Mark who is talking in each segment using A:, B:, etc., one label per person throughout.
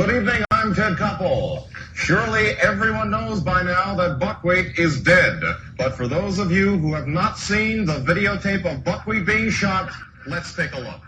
A: Good evening, I'm Ted Koppel. Surely everyone knows by now that Buckwheat is dead. But for those of you who have not seen the videotape of Buckwheat being shot, let's take a look.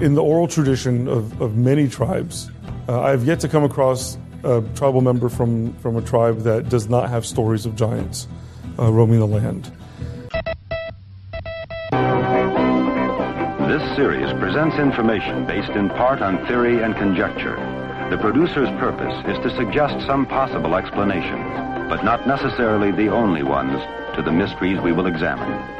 B: In the oral tradition of, of many tribes, uh, I have yet to come across a tribal member from, from a tribe that does not have stories of giants uh, roaming the land.
C: This series presents information based in part on theory and conjecture. The producer's purpose is to suggest some possible explanations, but not necessarily the only ones, to the mysteries we will examine.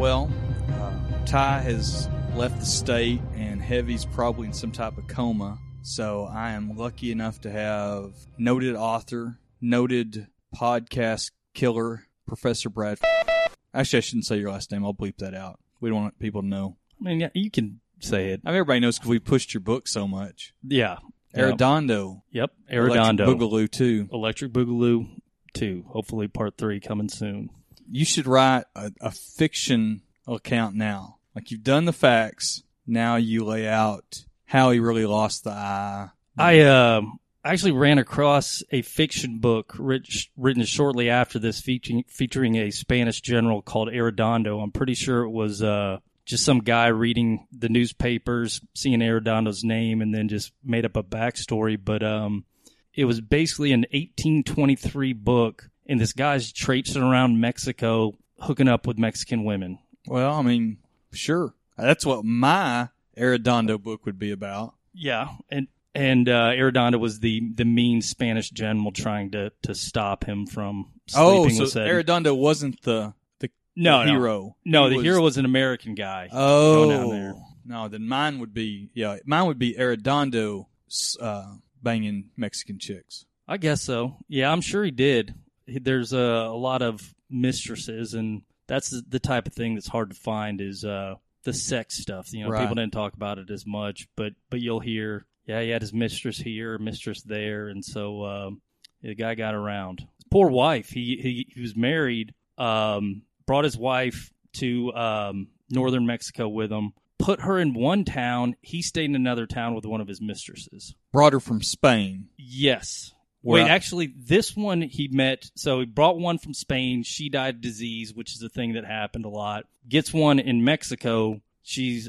D: Well, uh, Ty has left the state, and Heavy's probably in some type of coma. So I am lucky enough to have noted author, noted podcast killer, Professor Brad. Actually, I shouldn't say your last name. I'll bleep that out. We don't want people to know.
E: I mean, yeah, you can say it.
D: I mean, everybody knows because we pushed your book so much.
E: Yeah.
D: Arredondo.
E: Yep.
D: Electric
E: Arredondo.
D: Boogaloo 2.
E: Electric Boogaloo 2. Hopefully, part 3 coming soon.
D: You should write a, a fiction account now. Like you've done the facts. Now you lay out how he really lost the eye.
E: I uh, actually ran across a fiction book writ- written shortly after this featuring, featuring a Spanish general called Arredondo. I'm pretty sure it was uh, just some guy reading the newspapers, seeing Arredondo's name, and then just made up a backstory. But um, it was basically an 1823 book, and this guy's traipsing around Mexico hooking up with Mexican women.
D: Well, I mean, sure. That's what my Arredondo book would be about.
E: Yeah, and and uh, Arredondo was the the mean Spanish general trying to to stop him from
D: Oh, so
E: with
D: Arredondo wasn't the the,
E: no,
D: the hero.
E: No,
D: He
E: the hero was an American guy.
D: Oh,
E: going down there.
D: no. Then mine would be yeah. Mine would be Arredondo uh, banging Mexican chicks.
E: I guess so. Yeah, I'm sure he did. He- There's a, a lot of mistresses, and that's the, the type of thing that's hard to find is uh, the sex stuff. You know,
D: Right.
E: people didn't talk about it as much, but but you'll hear, yeah, he had his mistress here, mistress there, and so um, the guy got around. Poor wife. He he, he was married. Um, brought his wife to um, northern Mexico with him. Put her in one town. He stayed in another town with one of his mistresses.
D: Brought her from Spain.
E: Yes. Wait,
D: I-
E: actually, this one he met. So he brought one from Spain. She died of disease, which is a thing that happened a lot. Gets one in Mexico. She's,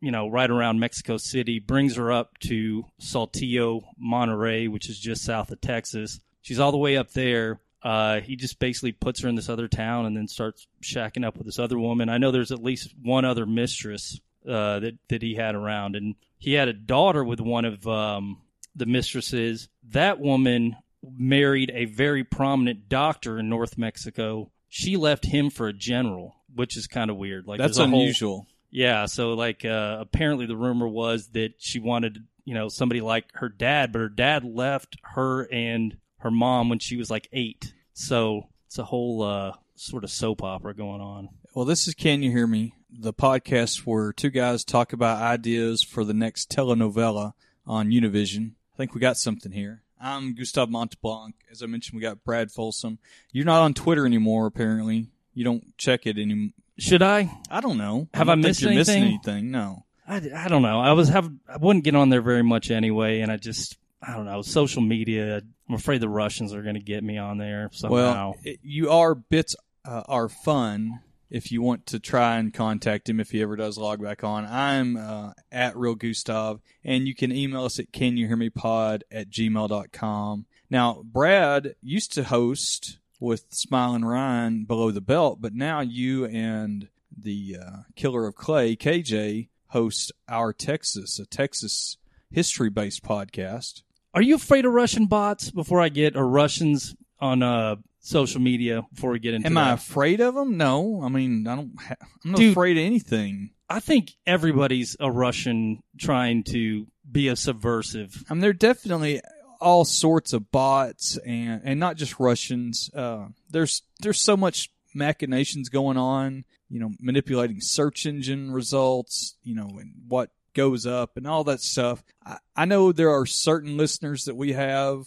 E: you know, right around Mexico City. Brings her up to Saltillo, Monterrey, which is just south of Texas. She's all the way up there. Uh, he just basically puts her in this other town and then starts shacking up with this other woman. I know there's at least one other mistress uh, that that he had around, and he had a daughter with one of um, the mistresses. That woman married a very prominent doctor in North Mexico. She left him for a general, which is kind of weird. Like
D: That's
E: a whole-
D: unusual.
E: yeah, so like uh, apparently the rumor was that she wanted, you know, somebody like her dad, but her dad left her and her mom when she was like eight. So it's a whole uh, sort of soap opera going on.
D: Well, this is Can You Hear Me? The podcast where two guys talk about ideas for the next telenovela on Univision. I think we got something here. I'm Gustav Monteblanc. As I mentioned, we got Brad Folsom. You're not on Twitter anymore, apparently. You don't check it anymore.
E: Should I?
D: I don't know.
E: Have
D: don't
E: I missed
D: you're missing
E: anything?
D: anything? No.
E: I, I don't know. I was have I wouldn't get on there very much anyway, and I just I don't know social media. I'm afraid the Russians are going to get me on there somehow.
D: Well, it, you are bits uh, are fun if you want to try and contact him if he ever does log back on. I'm uh, at Real Gustav, and you can email us at can you hear me pod at gmail.com. Now, Brad used to host with Smiling Ryan below the belt, but now you and the uh, Killer of Clay, KJ, host Our Texas, a Texas history based podcast.
E: Are you afraid of Russian bots before I get or Russians on uh, social media before we get into it.
D: Am
E: that?
D: I afraid of them? No. I mean, I don't. Ha- I'm not
E: Dude.
D: afraid of anything.
E: I think everybody's a Russian trying to be a subversive.
D: I mean, there are definitely all sorts of bots and and not just Russians. Uh, there's there's so much machinations going on. You know, manipulating search engine results. You know, and what goes up and all that stuff. I, I know there are certain listeners that we have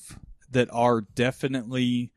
D: that are definitely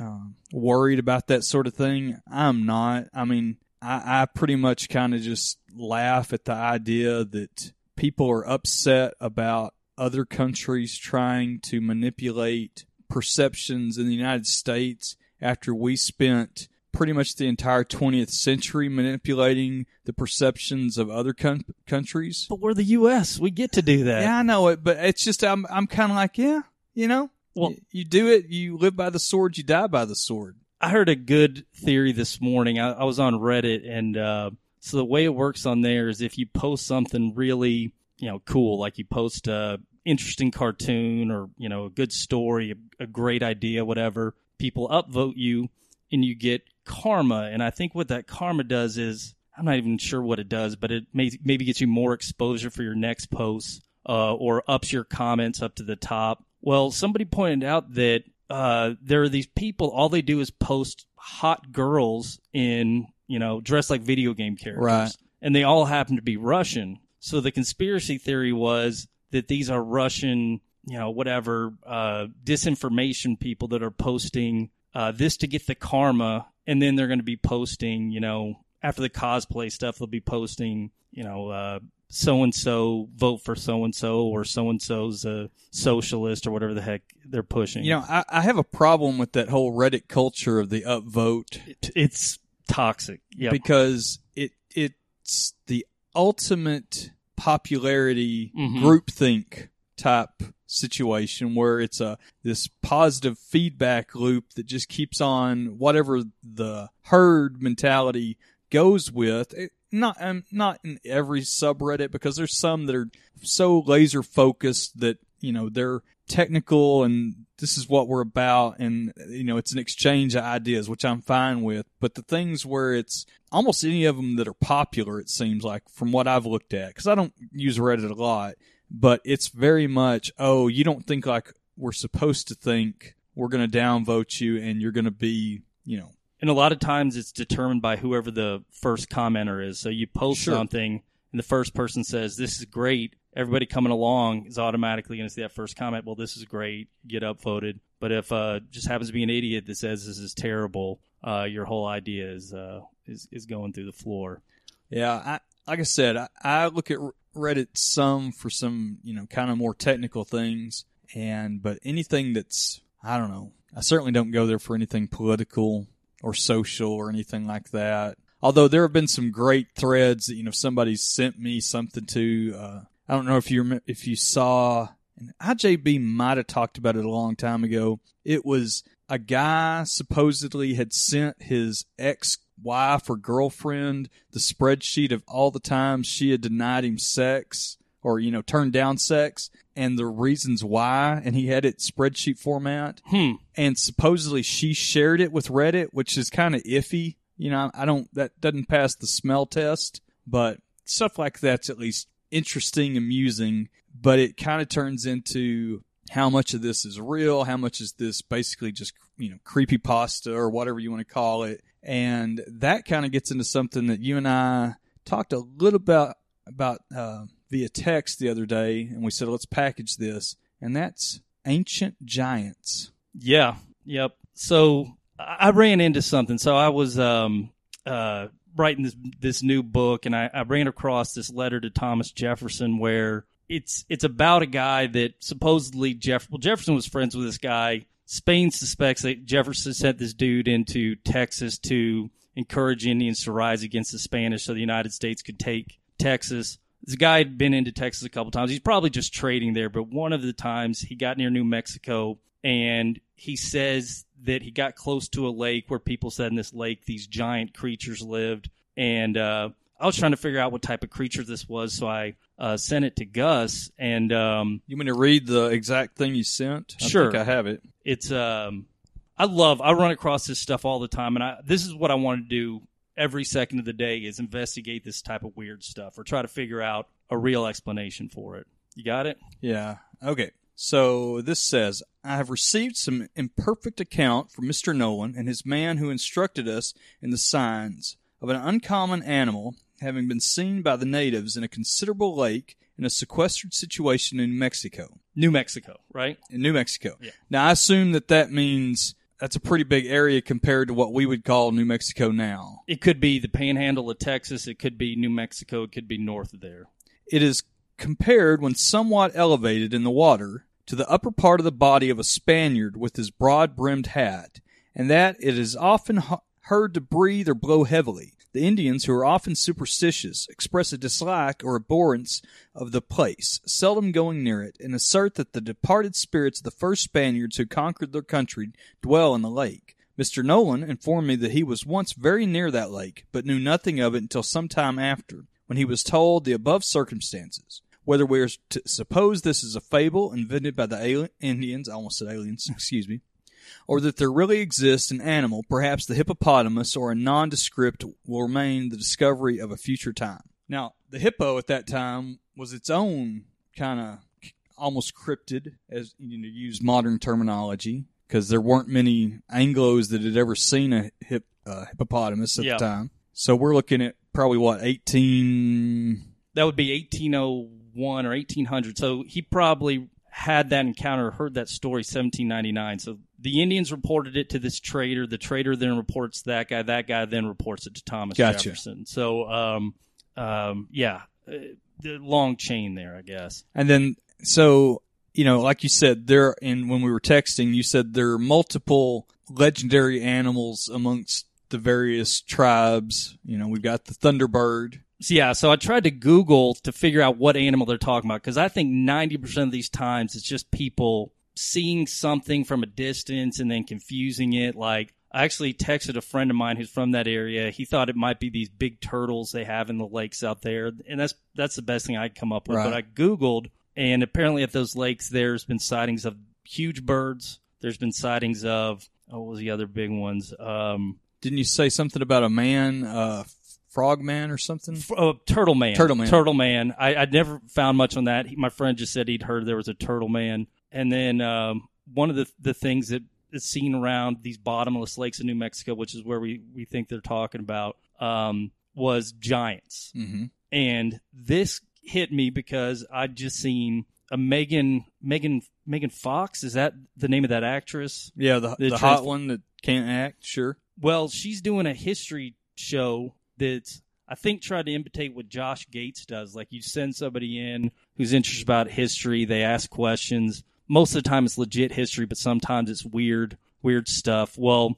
D: um, worried about that sort of thing. I'm not. I mean, I, I pretty much kind of just laugh at the idea that people are upset about other countries trying to manipulate perceptions in the United States after we spent pretty much the entire 20th century manipulating the perceptions of other coun- countries.
E: But we're the U.S. We get to do that.
D: Yeah, I know it, but it's just I'm I'm kind of like, yeah, you know,
E: Well-
D: you, you do it, you live by the sword, you die by the sword.
E: I heard a good theory this morning. I, I was on Reddit, and uh, so the way it works on there is if you post something really, you know, cool, like you post a interesting cartoon or you know a good story, a, a great idea, whatever, people upvote you, and you get karma. And I think what that karma does is I'm not even sure what it does, but it may, maybe gets you more exposure for your next post, uh, or ups your comments up to the top. Well, somebody pointed out that uh, there are these people. All they do is post hot girls in, you know, dressed like video game characters,
D: Right.
E: and they all happen to be Russian. So the conspiracy theory was that these are Russian, you know, whatever uh, disinformation people that are posting uh, this to get the karma, and then they're going to be posting, you know, after the cosplay stuff, they'll be posting, you know, uh, so and so vote for so and so, or so and so's a socialist, or whatever the heck they're pushing.
D: You know, I, I have a problem with that whole Reddit culture of the upvote
E: It- it's toxic. Yeah,
D: because it it's the ultimate popularity
E: Mhm.
D: groupthink type situation where it's a this positive feedback loop that just keeps on whatever the herd mentality goes with. It, not um, not in every subreddit because there's some that are so laser focused that you know they're technical and this is what we're about and you know it's an exchange of ideas which I'm fine with. But the things where it's almost any of them that are popular it seems like from what I've looked at cuz I don't use Reddit a lot but it's very much oh you don't think like we're supposed to think we're going to downvote you and you're going to be you know
E: and a lot of times it's determined by whoever the first commenter is. So you post
D: Sure.
E: something, and the first person says, "This is great." Everybody coming along is automatically going to see that first comment. Well, this is great. Get upvoted. But if uh, just happens to be an idiot that says this is terrible, uh, your whole idea is uh, is is going through the floor.
D: Yeah, I, like I said, I, I look at Reddit some for some, you know, kind of more technical things, and but anything that's, I don't know, I certainly don't go there for anything political or social or anything like that. Although there have been some great threads that you know somebody sent me something to. Uh, I don't know if you if you saw, and IJB might have talked about it a long time ago. It was a guy supposedly had sent his ex wife or girlfriend the spreadsheet of all the times she had denied him sex or you know turned down sex and the reasons why and he had it spreadsheet format
E: Hmm.
D: and supposedly she shared it with Reddit, which is kind of iffy. You know, I don't that doesn't pass the smell test, but stuff like that's at least interesting, amusing. But it kind of turns into how much of this is real, how much is this basically just you know creepy pasta or whatever you want to call it, and that kind of gets into something that you and I talked a little about about uh, via text the other day, and we said let's package this, and that's ancient giants.
E: Yeah. Yep. So I ran into something. So I was um uh writing this this new book and I, I ran across this letter to Thomas Jefferson where it's it's about a guy that supposedly Jeff well Jefferson was friends with this guy. Spain suspects that Jefferson sent this dude into Texas to encourage Indians to rise against the Spanish so the United States could take Texas. This guy had been into Texas a couple times. He's probably just trading there, but one of the times he got near New Mexico and he says that he got close to a lake where people said in this lake these giant creatures lived. And uh, I was trying to figure out what type of creature this was, so I uh, sent it to Gus. And um,
D: You want to read the exact thing you sent? I
E: Sure.
D: think I have it.
E: it's um I love I run across this stuff all the time and I this is what I want to do every second of the day is investigate this type of weird stuff or try to figure out a real explanation for it. You got it?
D: Yeah. Okay. So this says, I have received some imperfect account from Mr. Nolan and his man who instructed us in the signs of an uncommon animal having been seen by the natives in a considerable lake in a sequestered situation in New Mexico.
E: New Mexico, right?
D: In New Mexico.
E: Yeah.
D: Now I assume that that means that's a pretty big area compared to what we would call New Mexico now.
E: It could be the panhandle of Texas, it could be New Mexico, it could be north of there.
D: It is compared when somewhat elevated in the water to the upper part of the body of a Spaniard with his broad brimmed hat, and that it is often heard to breathe or blow heavily. The Indians, who are often superstitious, express a dislike or abhorrence of the place, seldom going near it, and assert that the departed spirits of the first Spaniards who conquered their country dwell in the lake. Mr. Nolan informed me that he was once very near that lake, but knew nothing of it until some time after, when he was told the above circumstances. Whether we are to suppose this is a fable invented by the Indians, I almost said aliens, excuse me, or that there really exists an animal, perhaps the hippopotamus or a nondescript, will remain the discovery of a future time. Now, the hippo at that time was its own kind of almost cryptid, as you know, use modern terminology, because there weren't many Anglos that had ever seen a hip, uh, hippopotamus at
E: Yeah.
D: the time. So we're looking at probably what eighteen.
E: That would be 1801 or 1800. So he probably had that encounter, heard that story 1799. So the Indians reported it to this trader. The trader then reports that guy. That guy then reports it to Thomas
D: Gotcha.
E: Jefferson. So, um, um, yeah, uh, the long chain there, I guess.
D: And then, so, you know, like you said, there, and when we were texting, you said there are multiple legendary animals amongst the various tribes. You know, we've got the Thunderbird.
E: So yeah, so I tried to Google to figure out what animal they're talking about because I think 90% of these times it's just people seeing something from a distance and then confusing it. Like, I actually texted a friend of mine who's from that area. He thought it might be these big turtles they have in the lakes out there, and that's that's the best thing I could come up with.
D: Right.
E: But I Googled, and apparently at those lakes, there's been sightings of huge birds. There's been sightings of oh, what was the other big ones? Um,
D: Didn't you say something about a man, uh, frogman or something?
E: Uh, Turtle Man.
D: Turtle Man.
E: Turtle Man. I, I'd never found much on that. He, my friend just said he'd heard there was a Turtle Man. And then um, one of the the things that is seen around these bottomless lakes in New Mexico, which is where we, we think they're talking about, um, was giants.
D: Mm-hmm.
E: And this hit me because I'd just seen a Megan Megan Megan Fox. Is that the name of that actress?
D: Yeah, the,
E: The
D: the, hot one that can't act, sure.
E: Well, she's doing a history show that's I think tried to imitate what Josh Gates does. Like you send somebody in who's interested about history, they ask questions. Most of the time it's legit history, but sometimes it's weird, weird stuff. Well,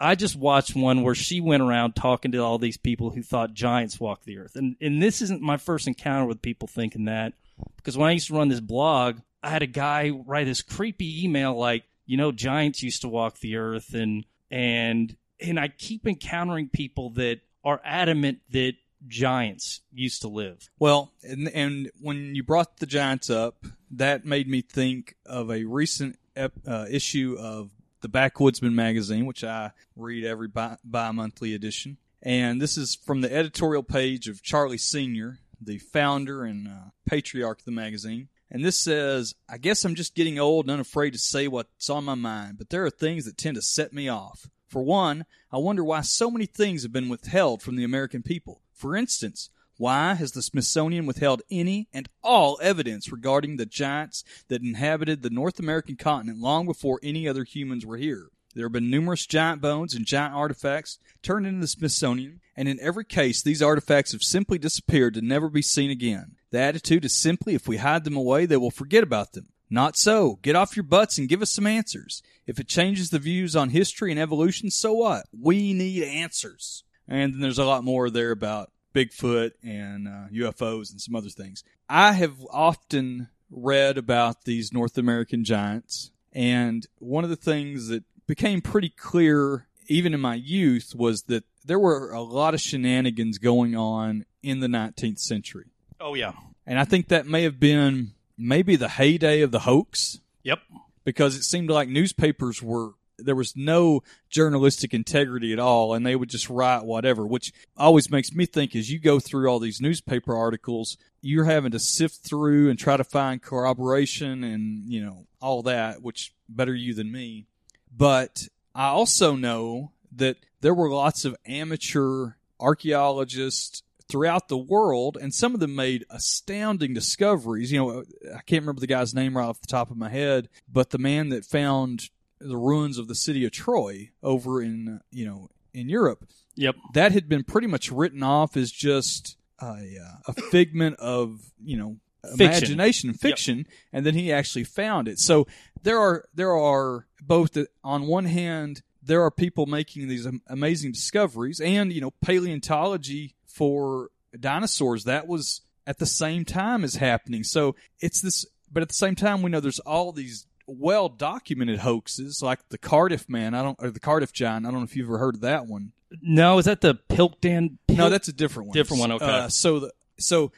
E: I just watched one where she went around talking to all these people who thought giants walked the earth. And and this isn't my first encounter with people thinking that. Because when I used to run this blog, I had a guy write this creepy email like, you know, giants used to walk the earth and and and I keep encountering people that are adamant that giants used to live.
D: Well, and, and when you brought the Giants up, that made me think of a recent ep, uh, issue of the Backwoodsman magazine, which I read every bi monthly edition. And this is from the editorial page of Charlie Sr., the founder and uh, patriarch of the magazine. And this says, I guess I'm just getting old and unafraid to say what's on my mind, but there are things that tend to set me off. For one, I wonder why so many things have been withheld from the American people. For instance, why has the Smithsonian withheld any and all evidence regarding the giants that inhabited the North American continent long before any other humans were here? There have been numerous giant bones and giant artifacts turned into the Smithsonian, and in every case, these artifacts have simply disappeared to never be seen again. The attitude is simply if we hide them away, they will forget about them. Not so. Get off your butts and give us some answers. If it changes the views on history and evolution, so what? We need answers. and then there's a lot more there about Bigfoot and uh, UFOs and some other things. I have often read about these North American giants, and one of the things that became pretty clear even in my youth was that there were a lot of shenanigans going on in the 19th century.
E: Oh yeah.
D: And I think that may have been maybe the heyday of the hoax
E: Yep.
D: because it seemed like newspapers were there was no journalistic integrity at all and they would just write whatever which always makes me think as you go through all these newspaper articles you're having to sift through and try to find corroboration and you know all that which better you than me but i also know that there were lots of amateur archaeologists throughout the world, and some of them made astounding discoveries. You know, I can't remember the guy's name right off the top of my head, but the man that found the ruins of the city of Troy over in you know in Europe,
E: Yep.
D: that had been pretty much written off as just a, uh, a figment of you know
E: Fiction.
D: imagination fiction, and then he actually found it. So there are there are both the, on one hand there are people making these amazing discoveries, and you know paleontology for dinosaurs that was at the same time as happening. So it's this, but at the same time we know there's all these well documented hoaxes like the Cardiff man. I don't or the Cardiff giant. I don't know if you've ever heard of that one.
E: No, is that the Piltdown?
D: No, that's a different one.
E: Different one, okay.
D: Uh, so the so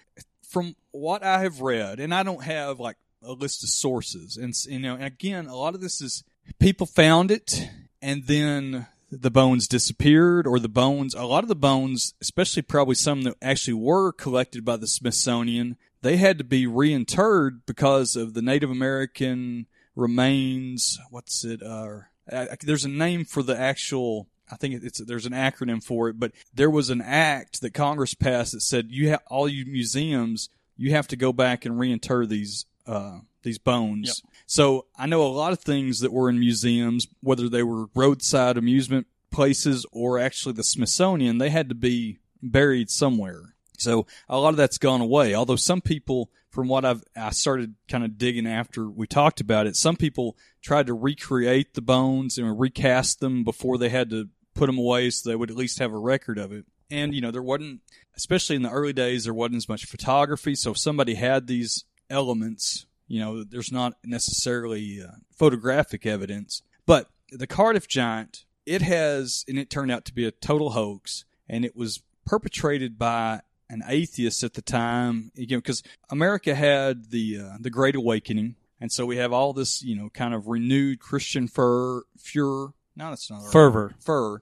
D: from what I have read, and I don't have like a list of sources, and you know, and again, a lot of this is people found it, and then the bones disappeared, or the bones. A lot of the bones, especially probably some that actually were collected by the Smithsonian, they had to be reinterred because of the Native American remains. What's it? Uh, I- I- there's a name for the actual. I think it's there's an acronym for it, but there was an act that Congress passed that said you have all you museums you have to go back and reinter these uh, these bones.
E: Yep.
D: So I know a lot of things that were in museums, whether they were roadside amusement places or actually the Smithsonian, they had to be buried somewhere. So a lot of that's gone away. Although some people, from what I've I started kind of digging after we talked about it, some people tried to recreate the bones and recast them before they had to put them away, so they would at least have a record of it. And you know, there wasn't, especially in the early days, there wasn't as much photography. So if somebody had these elements, you know, there's not necessarily uh, photographic evidence. But the Cardiff Giant, it has, and it turned out to be a total hoax, and it was perpetrated by an atheist at the time. You know, because America had the uh, the Great Awakening, and so we have all this, you know, kind of renewed Christian fur, furor. No, that's not
E: Fervor.
D: fur.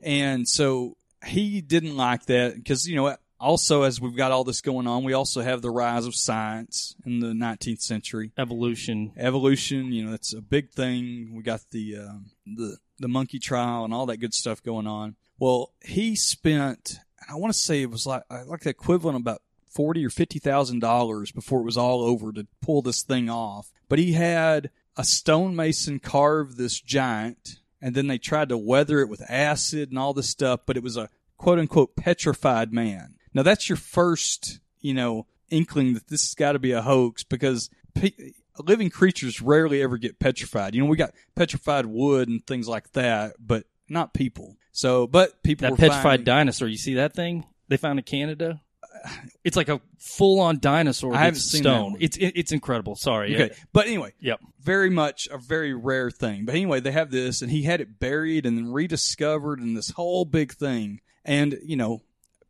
D: And so he didn't like that because, you know, also as we've got all this going on, we also have the rise of science in the 19th century.
E: Evolution.
D: Evolution, you know, that's a big thing. We got the, um, the, the monkey trial and all that good stuff going on. Well, he spent, I want to say it was like, uh, like the equivalent of about forty or fifty thousand dollars before it was all over to pull this thing off. But he had a stonemason carve this giant, and then they tried to weather it with acid and all this stuff. But it was a quote unquote petrified man. Now that's your first, you know, inkling that this has got to be a hoax because pe- living creatures rarely ever get petrified. You know, we got petrified wood and things like that, but not people. So, but people
E: That
D: were
E: petrified
D: finding-
E: dinosaur. You see that thing they found in Canada? It's like a full-on dinosaur.
D: I haven't seen that
E: stone. It's it, it's incredible. Sorry.
D: Okay, but anyway,
E: Yep.
D: very much a very rare thing. But anyway, they have this, and he had it buried and then rediscovered, and this whole big thing. And you know,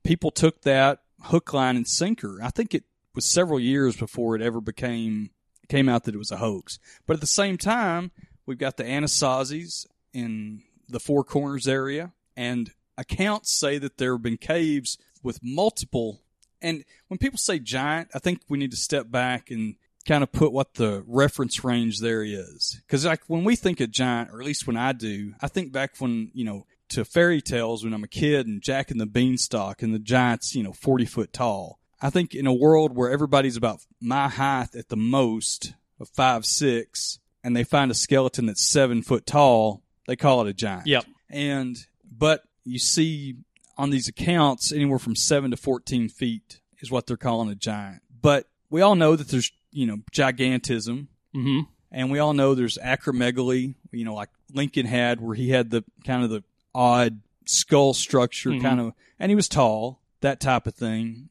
D: people took that hook, line, and sinker. I think it was several years before it ever became came out that it was a hoax. But at the same time, we've got the Anasazis in the Four Corners area, and accounts say that there have been caves with multiple. And when people say giant, I think we need to step back and kind of put what the reference range there is. Because like when we think of giant, or at least when I do, I think back when you know to fairy tales when I'm a kid and Jack and the Beanstalk and the giant's you know forty foot tall. I think in a world where everybody's about my height at the most of five six, and they find a skeleton that's seven foot tall, they call it a giant.
E: Yep.
D: And but you see on these accounts anywhere from seven to fourteen feet is what they're calling a giant. But we all know that there's you know gigantism,
E: Mm-hmm.
D: and we all know there's acromegaly. You know, like Lincoln had, where he had the kind of the odd skull structure,
E: Mhm.
D: kind of, and he was tall, that type of thing.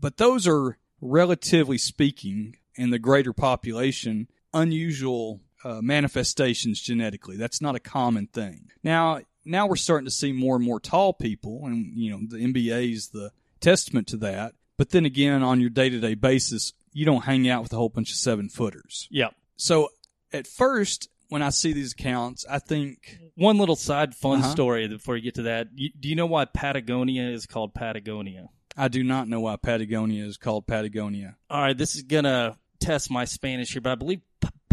D: But those are, relatively speaking, in the greater population, unusual uh, manifestations genetically. That's not a common thing. Now, now we're starting to see more and more tall people, and you know the NBA is the testament to that. But then again, on your day to day basis, you don't hang out with a whole bunch of seven footers.
E: Yep.
D: So at first, when I see these accounts, I think
E: One little side fun
D: Uh-huh.
E: story before you get to that. You, do you know why Patagonia is called Patagonia?
D: I do not know why Patagonia is called Patagonia.
E: All right, this is gonna test my Spanish here, but I believe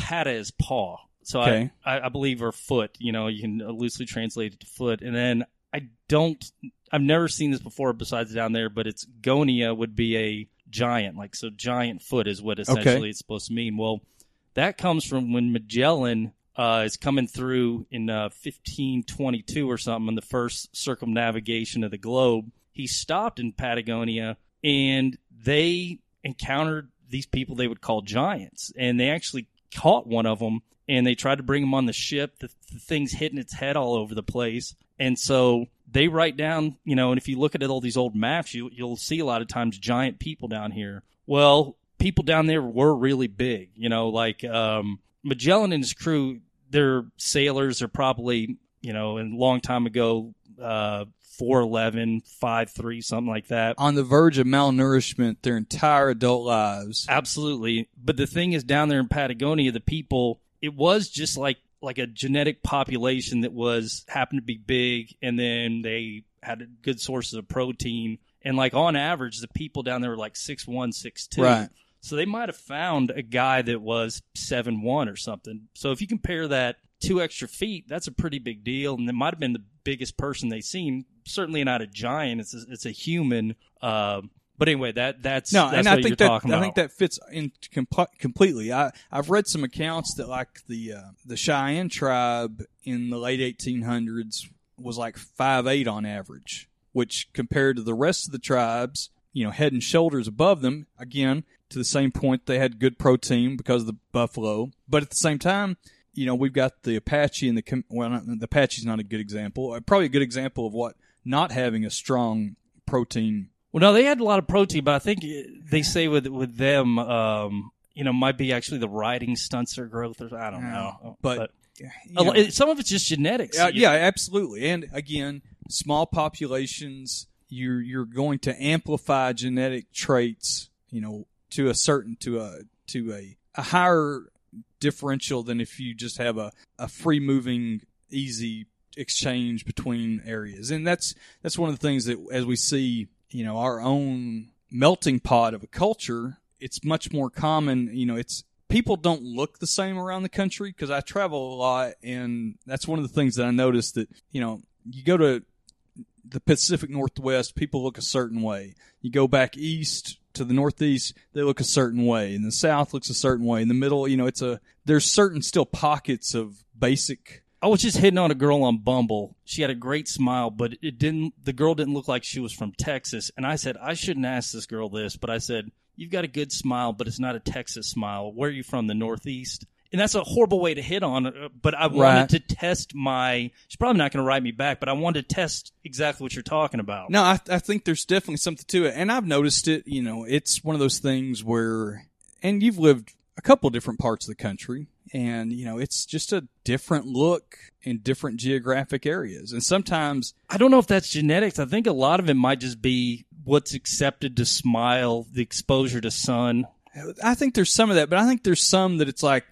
E: pata is paw. So
D: Okay.
E: I, I, I believe or foot. You know, you can loosely translate it to foot. And then I don't. I've never seen this before besides down there, but it's gonia would be a giant. Like so, giant foot is what essentially it's supposed to mean. Well, that comes from when Magellan uh, is coming through in uh, 1522 or something on the first circumnavigation of the globe. He stopped in Patagonia and they encountered these people they would call giants, and they actually caught one of them and they tried to bring him on the ship. The, the thing's hitting its head all over the place, and so they write down, you know, and if you look at all these old maps, you you'll see a lot of times giant people down here. Well, people down there were really big, you know, like um, Magellan and his crew. Their sailors are probably, you know, a long time ago, uh, 4'11, 5'3, something like that.
D: On the verge of malnourishment their entire adult lives.
E: Absolutely. But the thing is down there in Patagonia, the people it was just like like a genetic population that was happened to be big and then they had good sources of protein. And like on average, the people down there were like six one, six two.
D: Right.
E: So they might have found a guy that was seven one or something. So if you compare that two extra feet, that's a pretty big deal. And it might have been the biggest person they seen. Certainly not a giant. It's a, it's a human. Um, but anyway, that that's
D: No,
E: that's
D: and
E: what
D: I think that I
E: about.
D: think that fits in com- completely. I I've read some accounts that like the uh, the Cheyenne tribe in the late 1800s was like five eight on average, which compared to the rest of the tribes, you know, head and shoulders above them. Again, to the same point, they had good protein because of the buffalo, but at the same time. You know, we've got the Apache and the well, not, the Apache's not a good example. Uh, Probably a good example of what not having a strong protein
E: Well, no, they had a lot of protein, but I think they say with with them, um, you know, might be actually the riding stunts or growth, or I don't know.
D: but,
E: a
D: you know.
E: some of it's just genetics.
D: Uh, yeah, absolutely. And again, small populations, you're you're going to amplify genetic traits, you know, to a certain to a to a, a higher differential than if you just have a, a free moving, easy exchange between areas. And that's that's one of the things that as we see, you know, our own melting pot of a culture, it's much more common, you know, it's people don't look the same around the country because I travel a lot, and that's one of the things that I noticed that you know you go to the Pacific Northwest, people look a certain way. You go back east to the Northeast, they look a certain way, and the South looks a certain way. In the middle, you know, it's a there's certain still pockets of basic.
E: I was just hitting on a girl on Bumble. She had a great smile, but it didn't. The girl didn't look like she was from Texas, and I said I shouldn't ask this girl this, but I said you've got a good smile, but it's not a Texas smile. Where are you from? The Northeast. And that's a horrible way to hit on it, but I wanted
D: Right.
E: to test my. She's probably not going to write me back, but I wanted to test exactly what you're talking about.
D: No, I, I think there's definitely something to it, and I've noticed it. You know, it's one of those things where, and you've lived a couple different parts of the country, and you know, it's just a different look in different geographic areas, and sometimes
E: I don't know if that's genetics. I think a lot of it might just be what's accepted to smile, the exposure to sun.
D: I think there's some of that, but I think there's some that it's like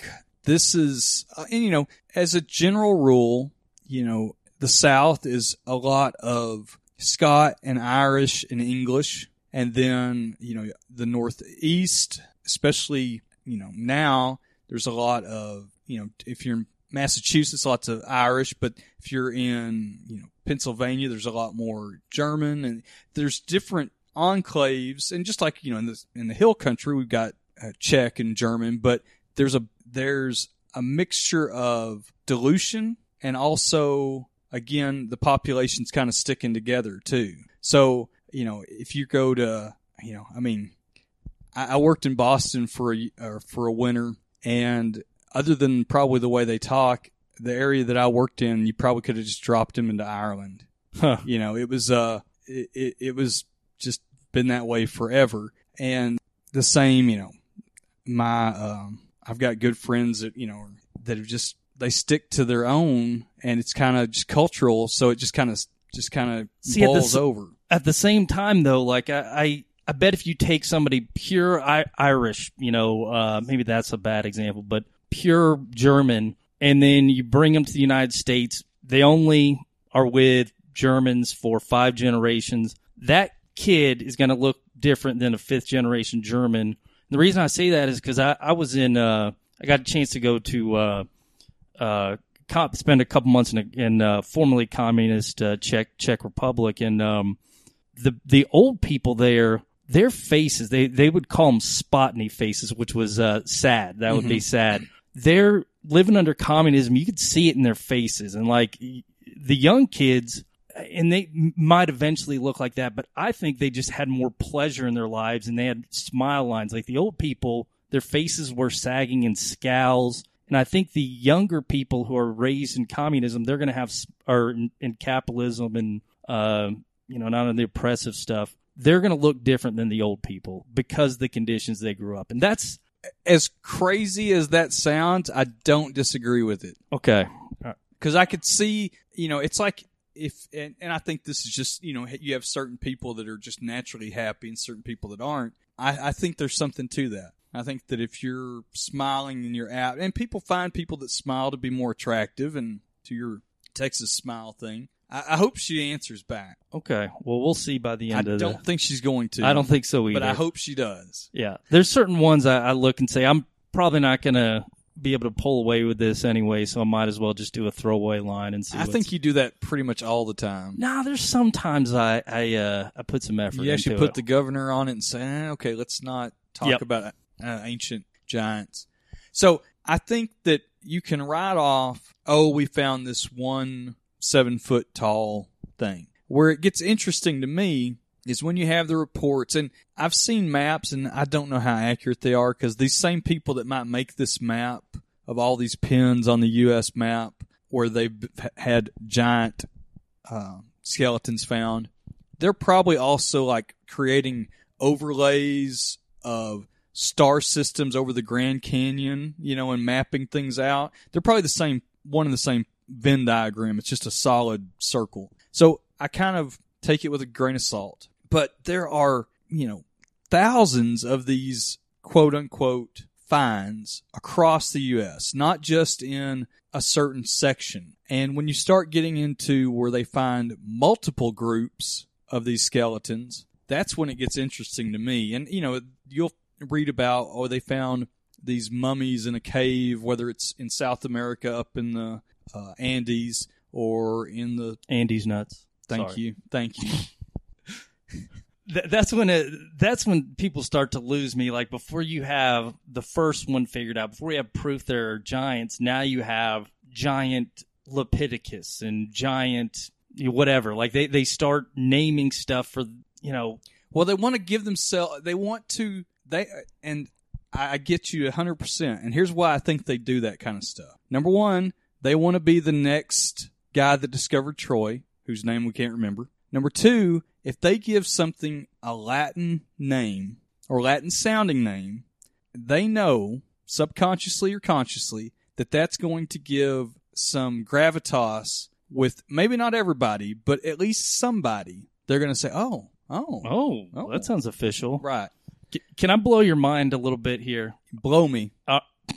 D: this is, uh, and you know, as a general rule, you know, the South is a lot of Scott and Irish and English, and then you know the Northeast, especially you know now there's a lot of you know if you're in Massachusetts, lots of Irish, but if you're in you know Pennsylvania, there's a lot more German, and there's different enclaves, and just like you know in the in the hill country, we've got uh, Czech and German, but there's a there's a mixture of dilution and also again the population's kind of sticking together too. So you know if you go to you know I mean I, I worked in Boston for a or for a winter, and other than probably the way they talk, the area that I worked in, you probably could have just dropped them into Ireland
E: Huh.
D: You know, it was uh, it, it, it was just been that way forever, and the same. You know, my um, I've got good friends that you know that have just they stick to their own, and it's kind of just cultural, so it just kind of just kind of
E: See, at the
D: over.
E: At the same time, though, like I, I, I bet if you take somebody pure I- Irish, you know, uh, maybe that's a bad example, but pure German, and then you bring them to the United States, they only are with Germans for five generations. That kid is going to look different than a fifth generation German. The reason I say that is because I, I was in, uh, I got a chance to go to, uh, uh, spend a couple months in, a, in uh, formerly communist uh, Czech Czech Republic, and um, the the old people there, their faces, they they would call them spotny faces, which was uh, sad. That would be sad. They're living under communism. You could see it in their faces, and like the young kids. And they might eventually look like that, but I think they just had more pleasure in their lives and they had smile lines. Like the old people, their faces were sagging in scowls. And I think the younger people who are raised in communism, they're going to have, or in, in capitalism and, uh, you know, not of the oppressive stuff, they're going to look different than the old people because of the conditions they grew up in. That's
D: As crazy as that sounds, I don't disagree with it.
E: okay.
D: because I could see, you know, it's like if, and, and I think this is just, you know, you have certain people that are just naturally happy and certain people that aren't. I, I think there's something to that. I think that if you're smiling and you're out, and people find people that smile to be more attractive, and to your Texas smile thing, I, I hope she answers back.
E: Okay. Well, we'll see by the
D: I
E: end of I
D: don't
E: the.
D: think she's going to.
E: I don't think so either.
D: but I hope she does.
E: Yeah. There's certain ones I, I look and say, I'm probably not going to be able to pull away with this anyway, so I might as well just do a throwaway line and see.
D: I think you do that pretty much all the time.
E: Nah, there's sometimes I I uh I put some effort.
D: You actually put
E: it.
D: the governor on it and say, eh, okay, let's not talk
E: Yep.
D: about uh, ancient giants. So I think that you can write off, oh, we found this one seven foot tall thing. Where it gets interesting to me is when you have the reports, and I've seen maps, and I don't know how accurate they are because these same people that might make this map of all these pins on the U.S. map where they've had giant uh, skeletons found, they're probably also like creating overlays of star systems over the Grand Canyon, you know, and mapping things out. They're probably the same one and the same Venn diagram. It's just a solid circle. So I kind of take it with a grain of salt. But there are, you know, thousands of these quote unquote finds across the US, not just in a certain section. And when you start getting into where they find multiple groups of these skeletons, that's when it gets interesting to me. And, you know, you'll read about, oh, they found these mummies in a cave, whether it's in South America up in the uh, Andes or in the.
E: Andes nuts.
D: Thank
E: Sorry.
D: you. Thank you.
E: Th- that's when it, that's when people start to lose me. Like before you have the first one figured out, before you have proof there are giants, now you have giant Lepidicus and giant whatever. Like they, they start naming stuff for you know
D: Well, they want to give themselves. They want to. They and I I get you hundred percent. And here's why I think they do that kind of stuff. Number one, they want to be the next guy that discovered Troy, whose name we can't remember. Number two, if they give something a Latin name or Latin sounding name, they know subconsciously or consciously that that's going to give some gravitas with maybe not everybody, but at least somebody. They're going to say, "Oh, oh,
E: oh,
D: Oh.
E: that sounds official.
D: right."
E: C- Can I blow your mind a little bit here?
D: Blow me.
E: Uh,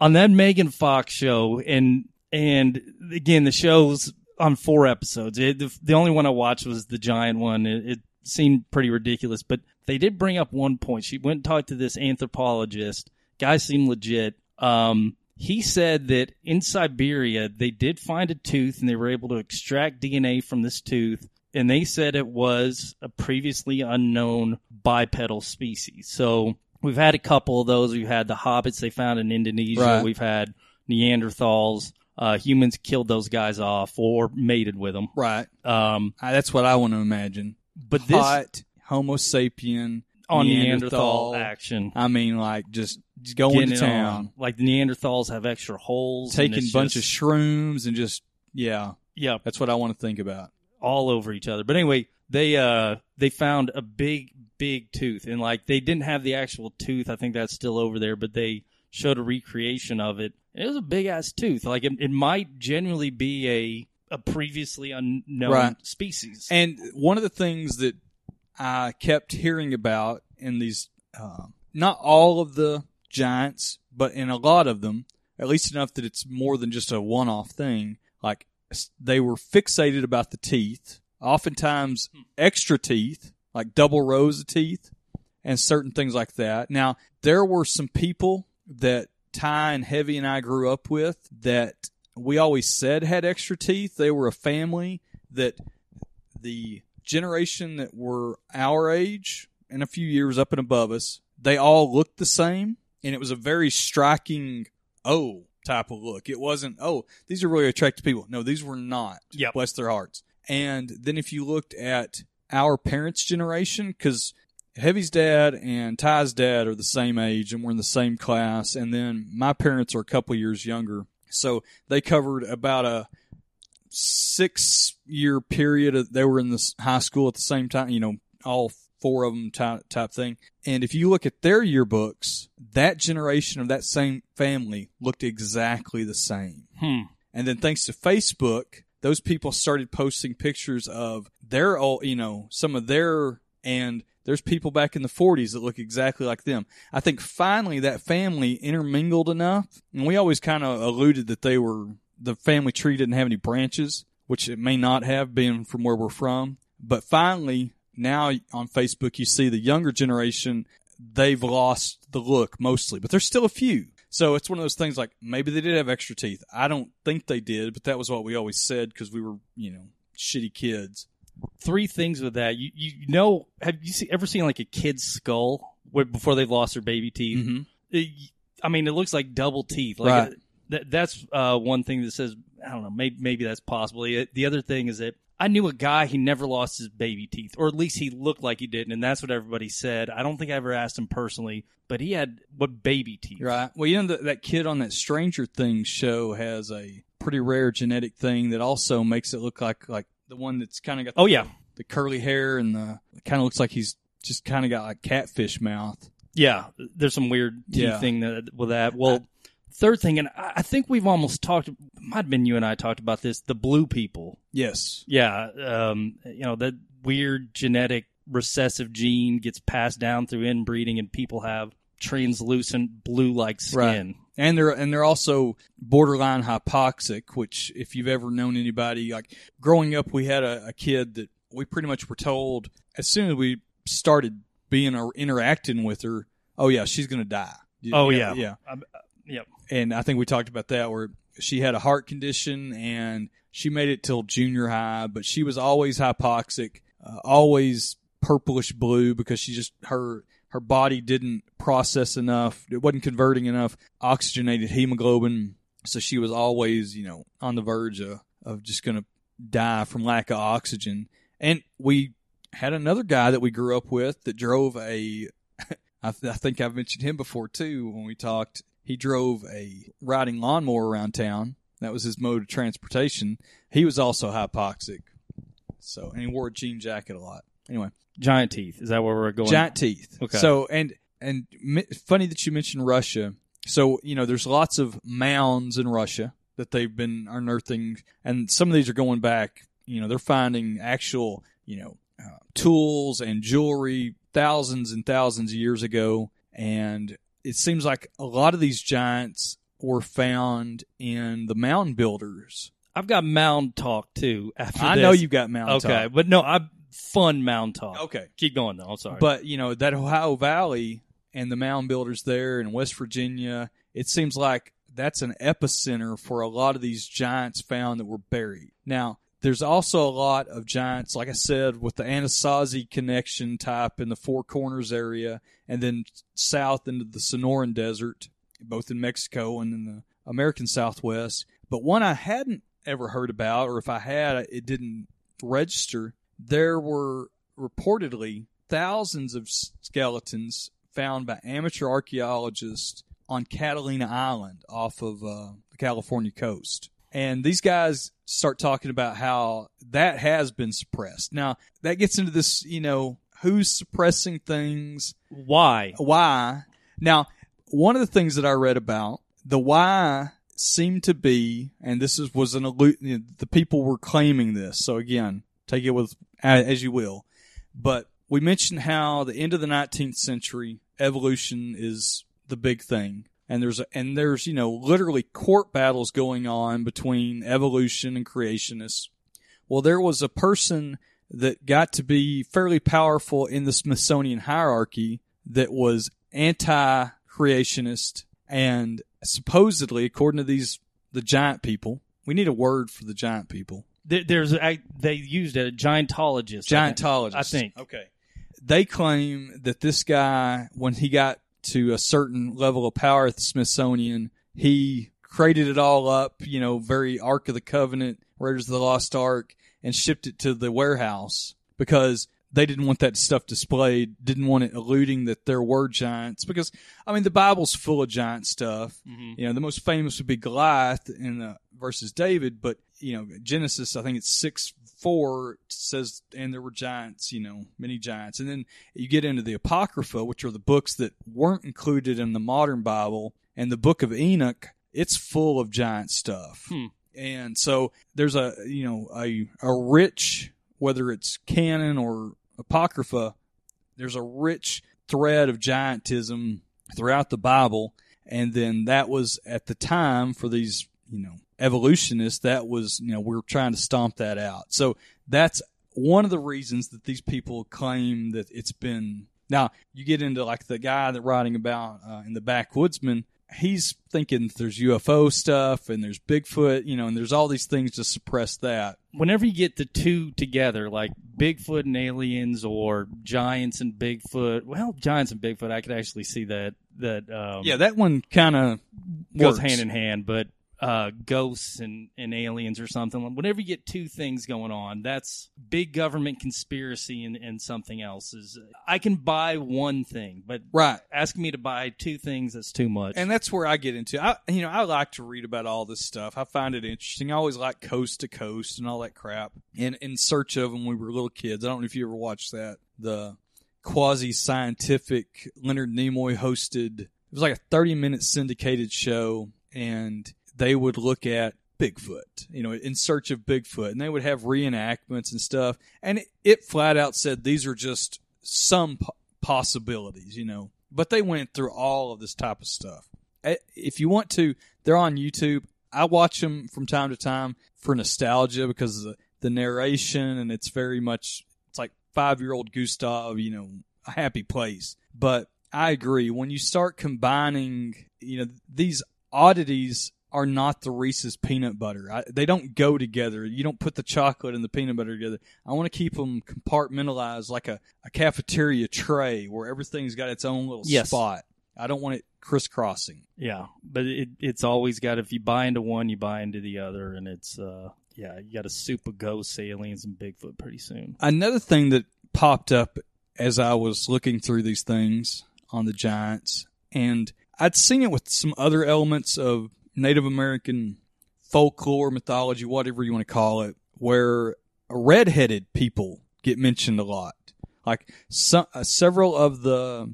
E: on that Megan Fox show, and and again, the show's on four episodes. It, the, the only one I watched was the giant one. It, it seemed pretty ridiculous, but they did bring up one point. She went and talked to this anthropologist. Guy seemed legit. Um, he said that in Siberia they did find a tooth, and they were able to extract DNA from this tooth. And they said it was a previously unknown bipedal species. So we've had a couple of those. We've had the hobbits they found in Indonesia.
D: Right.
E: We've had Neanderthals. Uh, humans killed those guys off or mated with them.
D: Right.
E: Um,
D: Uh, that's what I want to imagine.
E: but this
D: Hot Homo sapien
E: on Neanderthal, action,
D: I mean, like just, just going
E: getting
D: to town,
E: on. Like the Neanderthals have extra holes,
D: taking a bunch
E: just-
D: of shrooms, and just yeah.
E: Yeah,
D: That's what I want to think about.
E: all over each other. But anyway, they uh they found a big big tooth and like they didn't have the actual tooth. I think that's still over there, but they showed a recreation of it. It was a big ass tooth. Like it, it might genuinely be a a previously unknown
D: Right.
E: species.
D: And one of the things that I kept hearing about in these, uh, not all of the giants, but in a lot of them, at least enough that it's more than just a one off thing, like they were fixated about the teeth, oftentimes extra teeth, like double rows of teeth, and certain things like that. Now, there were some people that Ty and Heavy and I grew up with that we always said had extra teeth. They were a family that the generation that were our age and a few years up and above us, they all looked the same, and it was a very striking oh type of look. It wasn't oh these are really attractive people. No, these were not.
E: Yep.
D: bless their hearts. And then if you looked at our parents' generation, because Heavy's dad and Ty's dad are the same age and we're in the same class, and then my parents are a couple years younger, so they covered about a six year period. Of, they were in this high school at the same time, you know, all four of them type, type thing. And if you look at their yearbooks, that generation of that same family looked exactly the same.
E: Hmm.
D: And then thanks to Facebook, those people started posting pictures of their old, you know, some of their, and there's people back in the 40s that look exactly like them. I think finally that family intermingled enough, and we always kind of alluded that they were, the family tree didn't have any branches, which it may not have been from where we're from. But finally, now on Facebook, you see the younger generation, they've lost the look mostly, but there's still a few. So it's one of those things like maybe they did have extra teeth. I don't think they did, but that was what we always said because we were, you know, shitty kids.
E: Three things with that. You you know have you see, ever seen like a kid's skull where, before they've lost their baby teeth?
D: Mm-hmm.
E: It- I mean, it looks like double teeth. Like
D: Right.
E: uh, that, that's uh, one thing that says I don't know. Maybe maybe that's possible. The the other thing is that I knew a guy. He never lost his baby teeth, or at least he looked like he didn't, and that's what everybody said. I don't think I ever asked him personally, but he had what baby teeth?
D: Right. Well, you know that that kid on that Stranger Things show has a pretty rare genetic thing that also makes it look like like the one that's kind of got.
E: The, Oh, yeah.
D: the curly hair and the kind of looks like he's just kind of got like catfish mouth.
E: Yeah, there's some weird teeth
D: Yeah.
E: thing that, with that. Well, third thing, and I I think we've almost talked. Might have been you and I talked about this. The blue people.
D: Yes.
E: Yeah, um, you know that weird genetic recessive gene gets passed down through inbreeding, and people have translucent blue-like skin.
D: And they're and they're also borderline hypoxic, which if you've ever known anybody like growing up, we had a, a kid that we pretty much were told as soon as we started being or interacting with her, oh yeah, she's gonna die.
E: Oh yeah,
D: yeah.
E: Um, uh, yep.
D: and I think we talked about that where she had a heart condition and she made it till junior high, but she was always hypoxic, uh, always purplish blue because she just her her body didn't process enough, it wasn't converting enough oxygenated hemoglobin, so she was always you know on the verge of, of just gonna die from lack of oxygen. And we had another guy that we grew up with that drove a I, th- I think I've mentioned him before too when we talked. He drove a riding lawnmower around town. That was his mode of transportation. He was also hypoxic. So, and he wore a jean jacket a lot. Anyway,
E: Giant teeth. Is that where we're going?
D: giant teeth.
E: Okay.
D: So, and and mi- funny that you mentioned Russia. So, you know, there's lots of mounds in Russia that they've been unearthing, and some of these are going back. You know, they're finding actual, you know, uh, tools and jewelry thousands and thousands of years ago, and it seems like a lot of these giants were found in the mound builders.
E: I've got mound talk too. After
D: I
E: this.
D: know you've got mound
E: Okay,
D: talk.
E: but no, I fun mound talk.
D: Okay.
E: keep going though. I'm sorry,
D: But you know that Ohio Valley and the mound builders there in West Virginia, it seems like that's an epicenter for a lot of these giants found that were buried. Now, there's also a lot of giants, like I said, with the Anasazi connection type in the Four Corners area, and then south into the Sonoran Desert, both in Mexico and in the American Southwest. But one I hadn't ever heard about, or if I had, it didn't register. There were reportedly thousands of skeletons found by amateur archaeologists on Catalina Island off of uh, the California coast. And these guys start talking about how that has been suppressed. Now, that gets into this, you know, who's suppressing things,
E: Why?
D: why. Now, one of the things that I read about, the why seemed to be, and this is, was an allu- you know, the people were claiming this. So again, take it with as you will. But we mentioned how the end of the 19th century evolution is the big thing. And there's a, and there's, you know, literally court battles going on between evolution and creationists. Well, there was a person that got to be fairly powerful in the Smithsonian hierarchy that was anti-creationist and supposedly, according to these, the giant people, we need a word for the giant people.
E: There, there's I, they used it a giantologist. I think.
D: Giantologist.
E: I think.
D: Okay. They claim that this guy, when he got to a certain level of power at the Smithsonian, he created it all up, you know, very Ark of the Covenant, Raiders of the Lost Ark, and shipped it to the warehouse because they didn't want that stuff displayed, didn't want it alluding that there were giants. Because, I mean, the Bible's full of giant stuff. Mm-hmm. You know, the most famous would be Goliath in the, versus David, but, you know, Genesis, I think it's 6 4 says, and there were giants, you know, many giants. And then you get into the Apocrypha, which are the books that weren't included in the modern Bible, and the book of Enoch, it's full of giant stuff. Hmm. And so there's a, you know, a, a rich, whether it's canon or Apocrypha, there's a rich thread of giantism throughout the Bible. And then that was at the time for these, you know, evolutionists, that was, you know, we are trying to stomp that out. So that's one of the reasons that these people claim that it's been. Now, you get into like the guy that writing about uh, in the backwoodsman, he's thinking there's UFO stuff and there's Bigfoot, you know, and there's all these things to suppress that.
E: Whenever you get the two together, like Bigfoot and aliens, or giants and Bigfoot, well, giants and Bigfoot, I could actually see that that um,
D: Yeah, that one kind of
E: goes hand in hand, but uh, ghosts and, and aliens or something. Whenever you get two things going on, that's big government conspiracy and, and something else. Is I can buy one thing, but
D: Right.
E: asking me to buy two things, that's too much.
D: And that's where I get into. I you know I like to read about all this stuff. I find it interesting. I always like Coast to Coast and all that crap. And in search of when we were little kids. I don't know if you ever watched that. The quasi scientific Leonard Nimoy hosted. It was like a thirty minute syndicated show, and they would look at Bigfoot, you know, in search of Bigfoot, and they would have reenactments and stuff. And it, it flat out said these are just some po- possibilities, you know. But they went through all of this type of stuff. If you want to, they're on YouTube. I watch them from time to time for nostalgia because the, the narration, and it's very much it's like five year old Gustav, you know, a happy place. But I agree when you start combining, you know, these oddities are not the Reese's peanut butter. I, they don't go together. You don't put the chocolate and the peanut butter together. I want to keep them compartmentalized like a, a cafeteria tray where everything's got its own little
E: Yes.
D: spot. I don't want it crisscrossing.
E: Yeah, but it, it's always got if you buy into one, you buy into the other, and it's uh yeah, you got a soup of ghosts, aliens, and Bigfoot pretty soon.
D: Another thing that popped up as I was looking through these things on the Giants, and I'd seen it with some other elements of Native American folklore, mythology, whatever you want to call it, where redheaded people get mentioned a lot. Like some, uh, several of the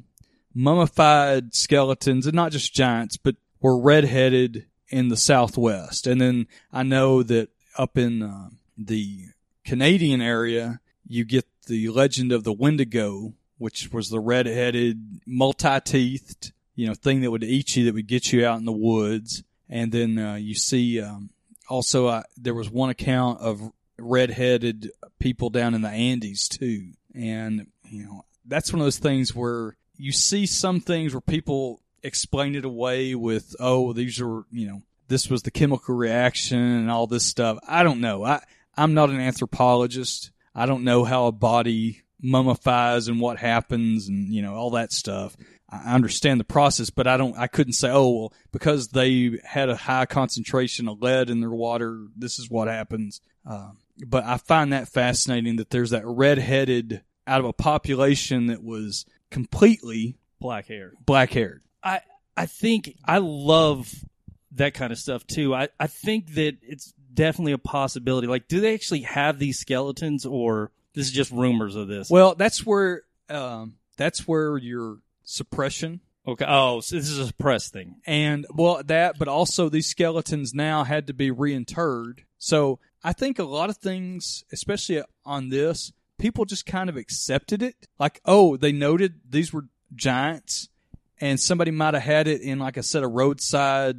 D: mummified skeletons, and not just giants, but were redheaded in the Southwest. And then I know that up in uh, the Canadian area, you get the legend of the Wendigo, which was the red-headed, multi-teethed, you know, thing that would eat you, that would get you out in the woods. And then uh, you see um, also uh, there was one account of red-headed people down in the Andes too, and you know that's one of those things where you see some things where people explain it away with, oh, these are you know this was the chemical reaction and all this stuff. I don't know. I I'm not an anthropologist. I don't know how a body mummifies and what happens and you know all that stuff. I understand the process, but I don't. I couldn't say, oh well, because they had a high concentration of lead in their water, this is what happens. Um, but I find that fascinating that there's that red-headed out of a population that was completely
E: Black hair.
D: black-haired.
E: I I think I love that kind of stuff too. I, I think that it's definitely a possibility. Like, do they actually have these skeletons, or this is just rumors of this?
D: Well, that's where um, that's where your suppression
E: okay. Oh, so this is a press thing.
D: and well that, but also these skeletons now had to be reinterred. So I think a lot of things, especially on this, people just kind of accepted it. Like, oh, they noted these were giants, and somebody might have had it in, like a set of roadside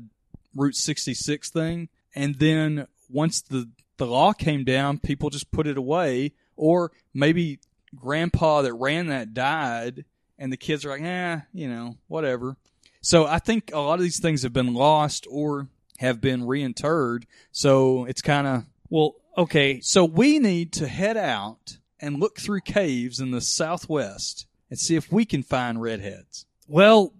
D: Route 66 thing, and then once the the law came down, people just put it away, or maybe grandpa that ran that died, and the kids are like, eh, you know, whatever. So I think a lot of these things have been lost or have been reinterred. So it's kind of
E: Well, okay.
D: so we need to head out and look through caves in the southwest and see if we can find redheads.
E: Well,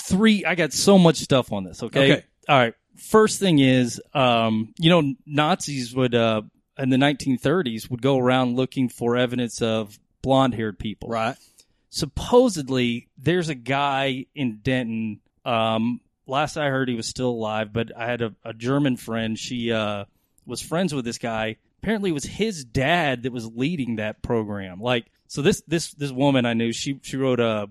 E: three. I got so much stuff on this. Okay.
D: Okay.
E: All right. First thing is, um, you know, Nazis would uh, in the 1930s would go around looking for evidence of blonde-haired people.
D: Right.
E: Supposedly there's a guy in Denton. Um, last I heard, he was still alive, but I had a, a German friend. She uh, was friends with this guy. Apparently, it was his dad that was leading that program. Like, so this this this woman I knew, she she wrote a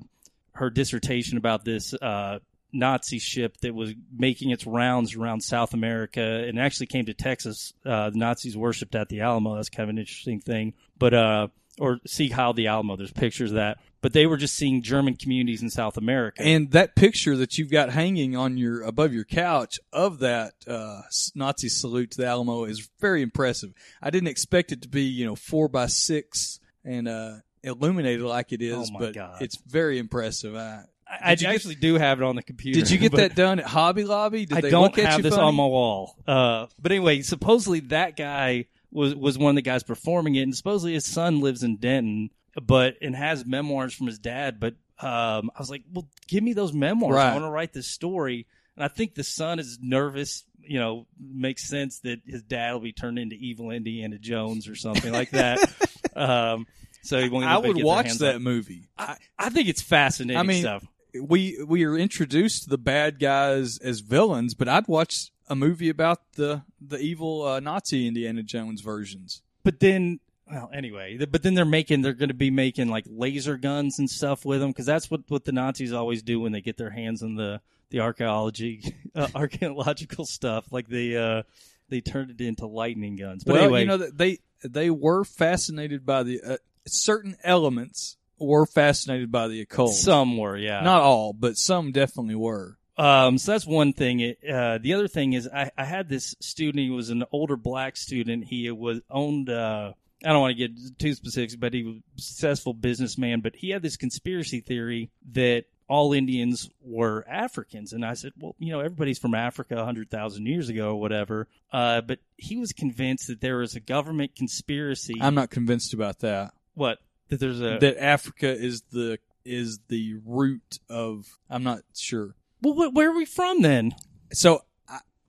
E: her dissertation about this uh, Nazi ship that was making its rounds around South America and actually came to Texas. Uh, the Nazis worshipped at the Alamo. That's kind of an interesting thing. But uh, or see how the Alamo. There's pictures of that. But they were just seeing German communities in South America.
D: And that picture that you've got hanging on your above your couch of that uh, Nazi salute to the Alamo is very impressive. I didn't expect it to be you know four by six and uh, illuminated like it is,
E: Oh
D: but
E: God.
D: it's very impressive. I,
E: I, I
D: you get-
E: actually do have it on the computer.
D: did you get that done at Hobby Lobby? Did
E: I
D: they
E: don't have this
D: funny?
E: on my wall. Uh, but anyway, supposedly that guy was was one of the guys performing it, and supposedly his son lives in Denton, but and has memoirs from his dad. But um, I was like, well, give me those memoirs. I want to write this story. And I think the son is nervous. You know, makes sense that his dad will be turned into evil Indiana Jones or something like that. um, so he won't
D: I would watch that
E: on-
D: movie.
E: I, I think it's fascinating
D: I mean,
E: stuff.
D: we we are introduced to the bad guys as villains, but I'd watch a movie about the the evil uh, Nazi Indiana Jones versions.
E: but then well anyway but then they're making they're going to be making like laser guns and stuff with them because that's what what the nazis always do when they get their hands on the the archaeology uh, archaeological stuff like they uh they turned it into lightning guns but
D: well,
E: anyway
D: you know they they were fascinated by the uh, certain elements were fascinated by the occult.
E: some were yeah
D: not all, but some definitely were.
E: Um, so that's one thing. It, uh, the other thing is I, I had this student. He was an older black student. He was owned. Uh, I don't want to get too specific, but he was a successful businessman. But he had this conspiracy theory that all Indians were Africans, and I said, well, you know, everybody's from Africa a hundred thousand years ago or whatever. Uh, but he was convinced that there was a government conspiracy.
D: I'm not convinced about that.
E: what that there's a
D: That Africa is the is the root of. I'm not sure.
E: well, wh- where are we from then?
D: So,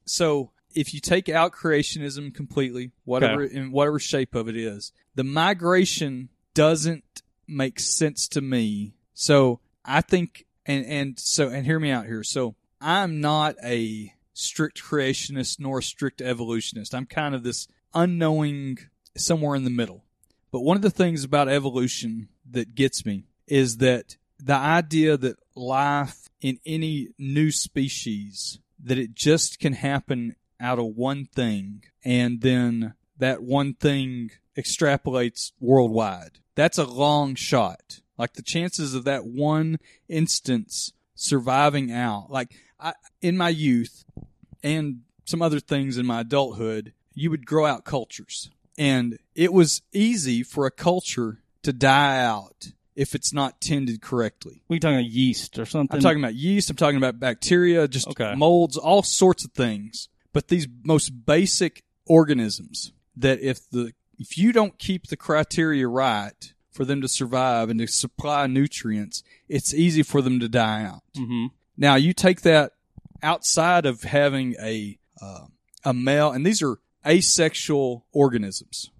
D: so if you take out creationism completely, whatever in whatever shape of it is, the migration doesn't make sense to me. So I think, and and so and hear me out here. So I'm not a strict creationist nor a strict evolutionist. I'm kind of this unknowing somewhere in the middle. But one of the things about evolution that gets me is that the idea that life in any new species that it just can happen out of one thing and then that one thing extrapolates worldwide. That's a long shot. Like the chances of that one instance surviving out. Like I in my youth and some other things in my adulthood, you would grow out cultures. And it was easy for a culture to die out if it's not tended correctly.
E: We talking about yeast or something?
D: I'm talking about yeast, I'm talking about bacteria, just
E: Okay.
D: molds, all sorts of things. But these most basic organisms that if the if you don't keep the criteria right for them to survive and to supply nutrients, it's easy for them to die out.
E: hmm
D: Now you take that outside of having a uh, a male, and these are asexual organisms.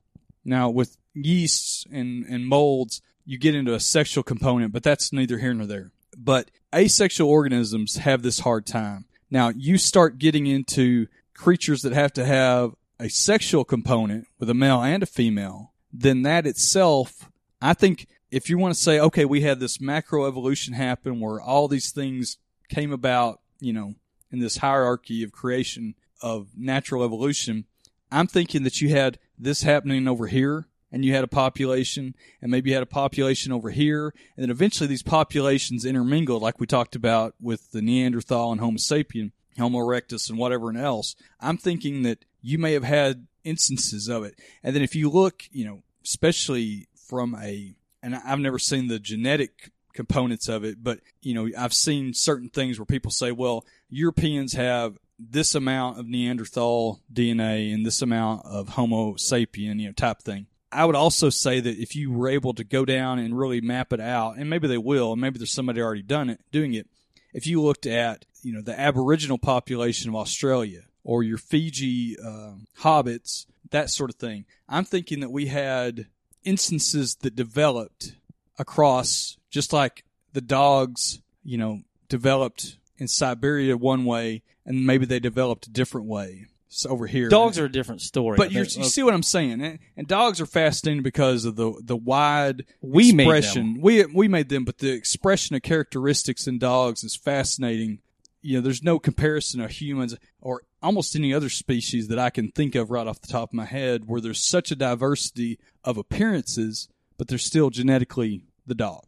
D: Now with yeasts and and molds, you get into a sexual component, but that's neither here nor there. But asexual organisms have this hard time. Now you start getting into creatures that have to have a sexual component with a male and a female, then that itself, I think if you want to say, okay, we had this macro evolution happen where all these things came about, you know, in this hierarchy of creation of natural evolution, I'm thinking that you had this happening over here and you had a population and maybe you had a population over here and then eventually these populations intermingled like we talked about with the Neanderthal and Homo sapien, Homo erectus and whatever else. I'm thinking that you may have had instances of it. And then if you look, you know, especially from a and I've never seen the genetic components of it, but you know, I've seen certain things where people say, well, Europeans have this amount of Neanderthal DNA and this amount of Homo sapien, you know, type thing. I would also say that if you were able to go down and really map it out, and maybe they will, and maybe there's somebody already done it, doing it. If you looked at, you know, the Aboriginal population of Australia or your Fiji uh, hobbits, that sort of thing, I'm thinking that we had instances that developed across, just like the dogs, you know, developed in Siberia one way, and maybe they developed a different way so over here.
E: Dogs are a different story.
D: But you see what I'm saying, and, and, dogs are fascinating because of the the wide
E: we
D: expression.
E: Made them.
D: We we made them, but the expression of characteristics in dogs is fascinating. You know, there's no comparison of humans or almost any other species that I can think of right off the top of my head where there's such a diversity of appearances, but they're still genetically the dog.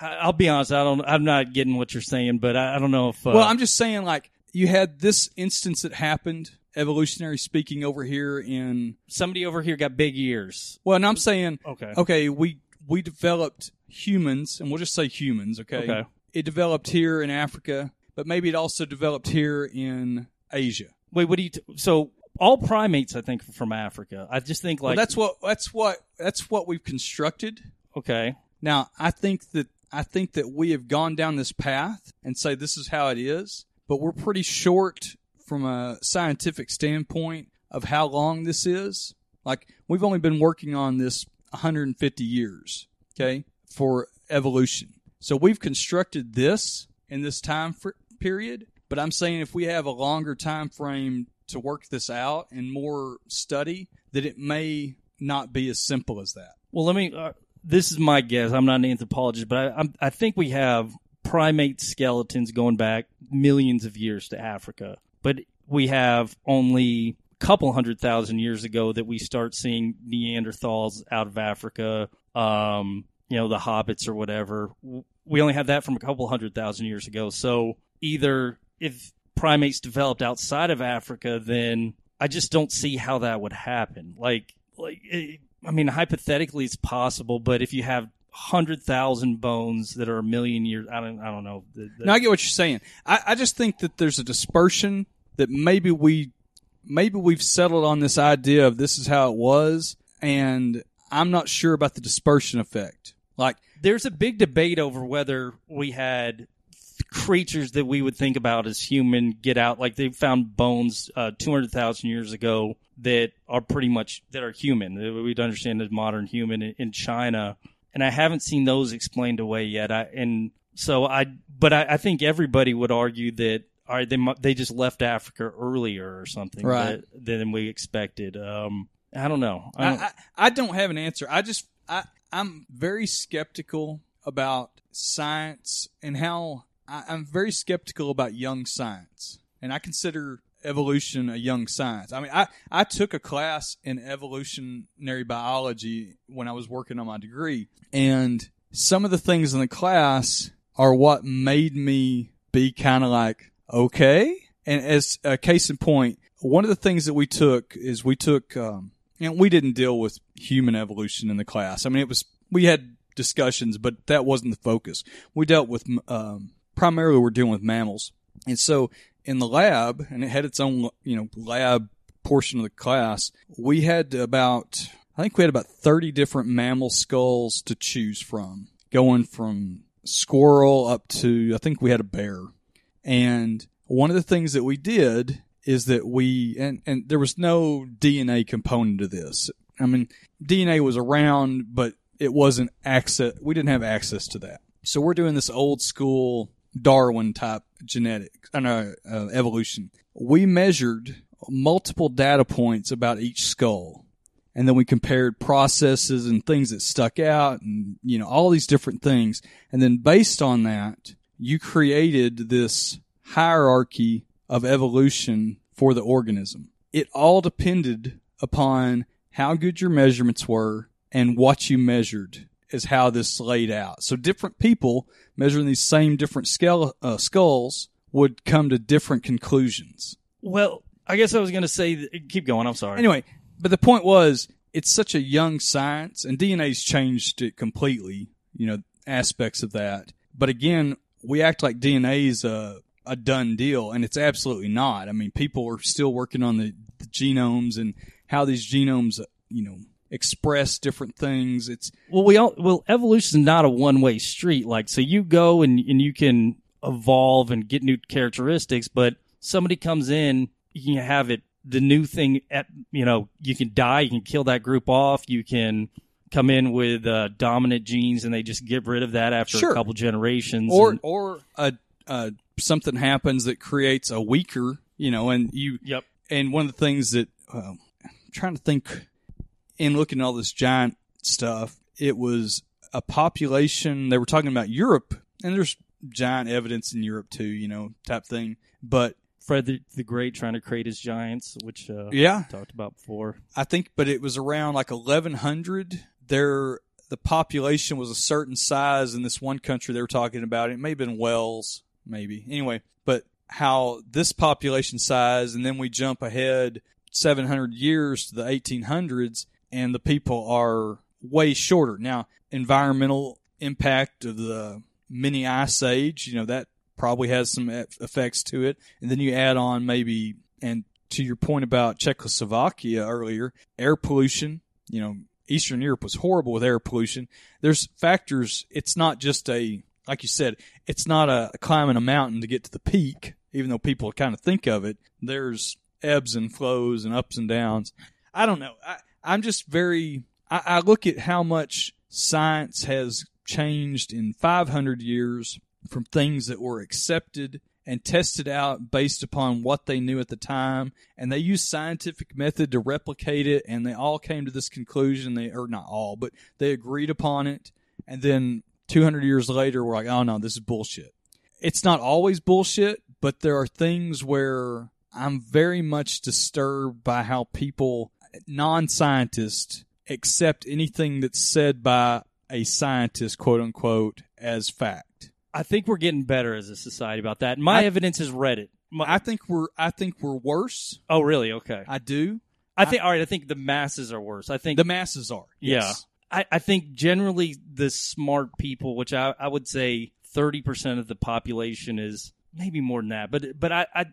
E: I'll be honest, I don't. I'm not getting what you're saying, but I, I don't know if. Uh,
D: well, I'm just saying, like you had this instance that happened evolutionary speaking over here in
E: somebody over here got big ears.
D: Well, and I'm saying
E: okay,
D: okay, we we developed humans, and we'll just say humans, okay?
E: Okay.
D: It developed here in Africa, but maybe it also developed here in Asia.
E: Wait, what do you? T- so all primates, I think, are from Africa. I just think like
D: well, that's what that's what that's what we've constructed.
E: Okay.
D: Now, I think that I think that we have gone down this path and say this is how it is, but we're pretty short from a scientific standpoint of how long this is. Like we've only been working on this 150 years, okay, for evolution. So we've constructed this in this time period, but I'm saying if we have a longer time frame to work this out and more study, that it may not be as simple as that.
E: Well, let me. Uh, this is my guess. I'm not an anthropologist, but I, I'm, I think we have primate skeletons going back millions of years to Africa but we have only a couple hundred thousand years ago that we start seeing Neanderthals out of Africa, um, you know, the hobbits or whatever. We only have that from a couple hundred thousand years ago. So either if primates developed outside of Africa, then I just don't see how that would happen. Like, like, eh, I mean, hypothetically, it's possible, but if you have hundred thousand bones that are a million years, I don't, I don't know.
D: The, the, no, I get what you're saying. I, I just think that there's a dispersion that maybe we maybe we've settled on this idea of this is how it was and I'm not sure about the dispersion effect. Like
E: there's a big debate over whether we had creatures that we would think about as human get out like they found bones uh, 200,000 years ago that are pretty much that are human that we'd understand as modern human in, in China and I haven't seen those explained away yet I and so I but I, I think everybody would argue that all right, they they just left Africa earlier or something
D: right.
E: that, than we expected. Um, I don't know.
D: I don't, I, I, I don't have an answer. I just I I'm very skeptical about science and how I, I'm very skeptical about young science, and I consider evolution a young science. I mean, I, I took a class in evolutionary biology when I was working on my degree, and some of the things in the class are what made me be kind of like, okay. And as a case in point, one of the things that we took is we took, um, and we didn't deal with human evolution in the class. I mean, it was, we had discussions, but that wasn't the focus. We dealt with, um, primarily we're dealing with mammals. And so in the lab, and it had its own, you know, lab portion of the class, we had about, I think we had about 30 different mammal skulls to choose from, going from squirrel up to, I think we had a bear. And one of the things that we did is that we, and, and there was no DNA component to this. I mean, DNA was around, but it wasn't access, we didn't have access to that. So we're doing this old school Darwin type genetics, no, uh, evolution. We measured multiple data points about each skull. And then we compared processes and things that stuck out and, you know, all these different things. And then based on that, you created this hierarchy of evolution for the organism. It all depended upon how good your measurements were and what you measured is how this laid out. So different people measuring these same different scale, uh, skulls would come to different conclusions.
E: Well, I guess I was going to say, that, keep going. I'm sorry.
D: Anyway, but the point was, it's such a young science, and DNA's changed it completely. You know, aspects of that. But again, we act like DNA's a a done deal, and it's absolutely not. I mean, people are still working on the, the genomes and how these genomes, you know, express different things. It's
E: well, we all well, evolution is not a one way street. Like, so you go and and you can evolve and get new characteristics, but somebody comes in, you can have it the new thing. At you know, you can die, you can kill that group off, you can come in with uh, dominant genes and they just get rid of that after
D: Sure.
E: a couple generations.
D: or
E: and-
D: or a, a something happens that creates a weaker, you know, and you.
E: Yep.
D: And one of the things that um, I'm trying to think in looking at all this giant stuff, it was a population. They were talking about Europe, and there's giant evidence in Europe too, you know, type thing. But
E: Fred the, the Great trying to create his giants, which uh,
D: Yeah.
E: talked about before.
D: I think, but it was around like 1100. There, the population was a certain size in this one country they were talking about. It may have been Wells, maybe. Anyway, but how this population size, and then we jump ahead 700 years to the 1800s, and the people are way shorter. Now, environmental impact of the mini ice age, you know, that probably has some effects to it. And then you add on maybe, and to your point about Czechoslovakia earlier, air pollution, you know, Eastern Europe was horrible with air pollution. There's factors. It's not just a, like you said, it's not a climbing a mountain to get to the peak, even though people kind of think of it. There's ebbs and flows and ups and downs. I don't know. I, I'm just very, I, I look at how much science has changed in 500 years from things that were accepted and tested out based upon what they knew at the time. And they used scientific method to replicate it and they all came to this conclusion. They or not all but they agreed upon it. And then 200 years later we're like oh no this is bullshit. It's not always bullshit but there are things where i'm very much disturbed by how people non-scientists accept anything that's said by a scientist quote unquote as fact
E: I think we're getting better as a society about that. My
D: I-
E: evidence is Reddit. My,
D: I think we're I think we're worse.
E: oh, really? Okay.
D: I do.
E: I think. all right. I think the masses are worse. I think
D: The masses are.
E: Yeah. I, I think generally the smart people, which I, I would say thirty percent of the population is maybe more than that, but but I, I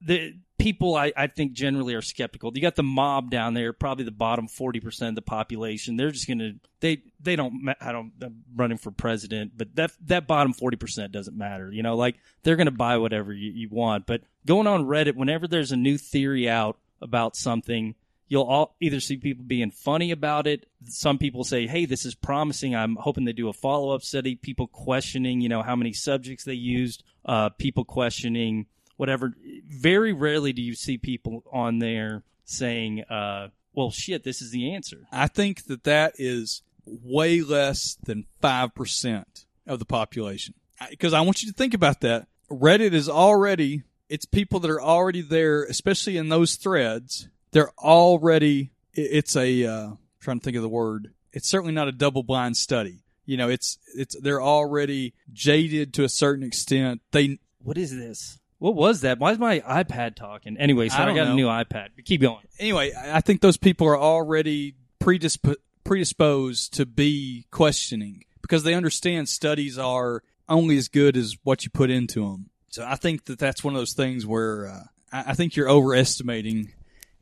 E: the people I, I think generally are skeptical. You got the mob down there, probably the bottom forty percent of the population. They're just gonna they they don't I don't I'm running for president, but that that bottom forty percent doesn't matter. You know, like they're gonna buy whatever you, you want. But going on Reddit, whenever there's a new theory out about something, you'll all either see people being funny about it. Some people say, "Hey, this is promising." I'm hoping they do a follow up study. People questioning, you know, how many subjects they used. Uh, people questioning whatever. Very rarely do you see people on there saying, uh, "Well, shit, this is the answer."
D: I think that that is way less than 5% of the population. Because I want you to think about that. Reddit is already, it's people that are already there, especially in those threads. They're already, it's a, uh, trying to think of the word. It's certainly not a double blind study. You know, it's, it's, they're already jaded to a certain extent. They,
E: What is this? What was that? Why is my iPad talking? Anyway, so
D: I
E: I, got
D: know.
E: a new iPad. Keep going.
D: anyway, I I think those people are already predisp- predisposed to be questioning because they understand studies are only as good as what you put into them. So I think that that's one of those things where uh, I, I think you're overestimating.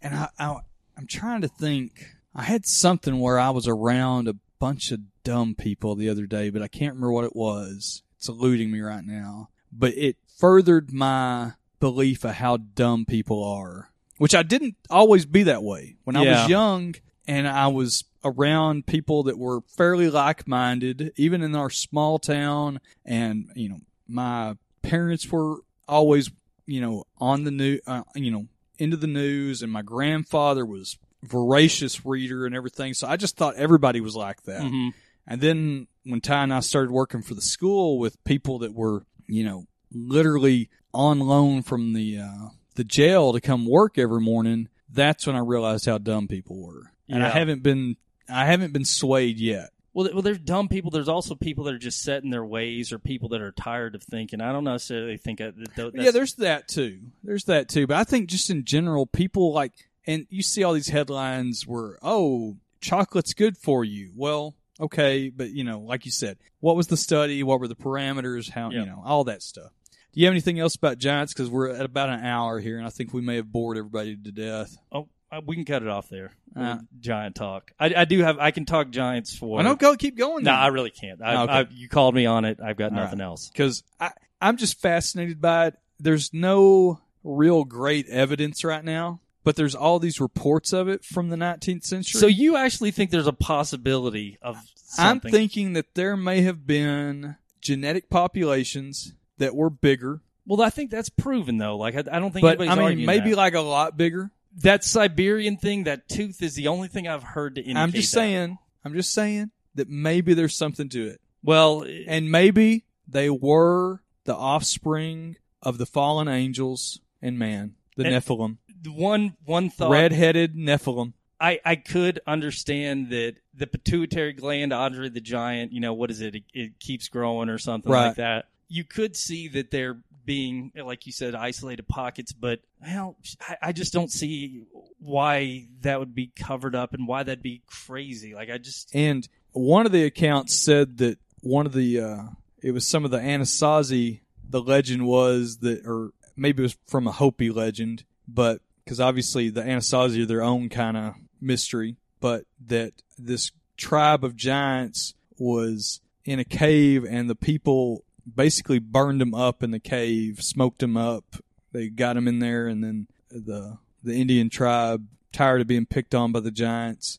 D: And I, I, I'm trying to think. I had something where I was around a bunch of dumb people the other day, but I can't remember what it was. It's eluding me right now. But it furthered my belief of how dumb people are, which I didn't always be that way. When I
E: Yeah.
D: was young and I was around people that were fairly like minded, even in our small town, and, you know, my parents were always, you know, on the new, uh, you know, into the news, and my grandfather was voracious reader and everything. So I just thought everybody was like that.
E: Mhm.
D: And then when Ty and I started working for the school with people that were, you know, literally on loan from the uh, the jail to come work every morning, that's when I realized how dumb people were. And I haven't been I haven't been swayed yet.
E: Well, well, there's dumb people. There's also people that are just set in their ways, or people that are tired of thinking. I don't necessarily think that.
D: yeah, there's that too. There's that too. But I think just in general, people like, and you see all these headlines where, oh, chocolate's good for you. Well, okay, but you know, like you said, what was the study? What were the parameters? How
E: Yeah.
D: you know all that stuff. Do you have anything else about giants? Because we're at about an hour here, and I think we may have bored everybody to death.
E: Oh, uh, we can cut it off there.
D: Uh,
E: giant talk. I, I do have. I can talk giants for.
D: I don't go. Keep going.
E: No,
D: then.
E: I really can't. I,
D: Okay.
E: I, you called me on it. I've got
D: All
E: nothing
D: right.
E: else.
D: because I I'm just fascinated by it. There's no real great evidence right now, but there's all these reports of it from the 19th century.
E: So you actually think there's a possibility of
D: I'm thinking that there may have been genetic populations that were bigger,
E: Well, I think that's proven though. Like I, I don't think
D: but
E: anybody's
D: I mean
E: arguing
D: maybe
E: that.
D: like a lot bigger.
E: that Siberian thing. That tooth is the only thing I've heard to indicate.
D: I'm just
E: that.
D: saying. I'm just saying that maybe there's something to it,
E: Well,
D: and maybe they were the offspring of the fallen angels and man, the
E: And-
D: Nephilim,
E: one one thought.
D: red-headed Nephilim.
E: I, I could understand that the pituitary gland, Andre the Giant, you know, what is it? It, it keeps growing or something
D: Right.
E: like that. You could see that they're being, like you said, isolated pockets, but well, I, I just don't see why that would be covered up and why that'd be crazy. Like I just,
D: And one of the accounts said that one of the uh, it was some of the Anasazi. The legend was that, or maybe it was from a Hopi legend, but because obviously the Anasazi are their own kind of mystery, but that this tribe of giants was in a cave and the people basically burned them up in the cave, smoked them up. They got them in there, and then the the Indian tribe, tired of being picked on by the giants,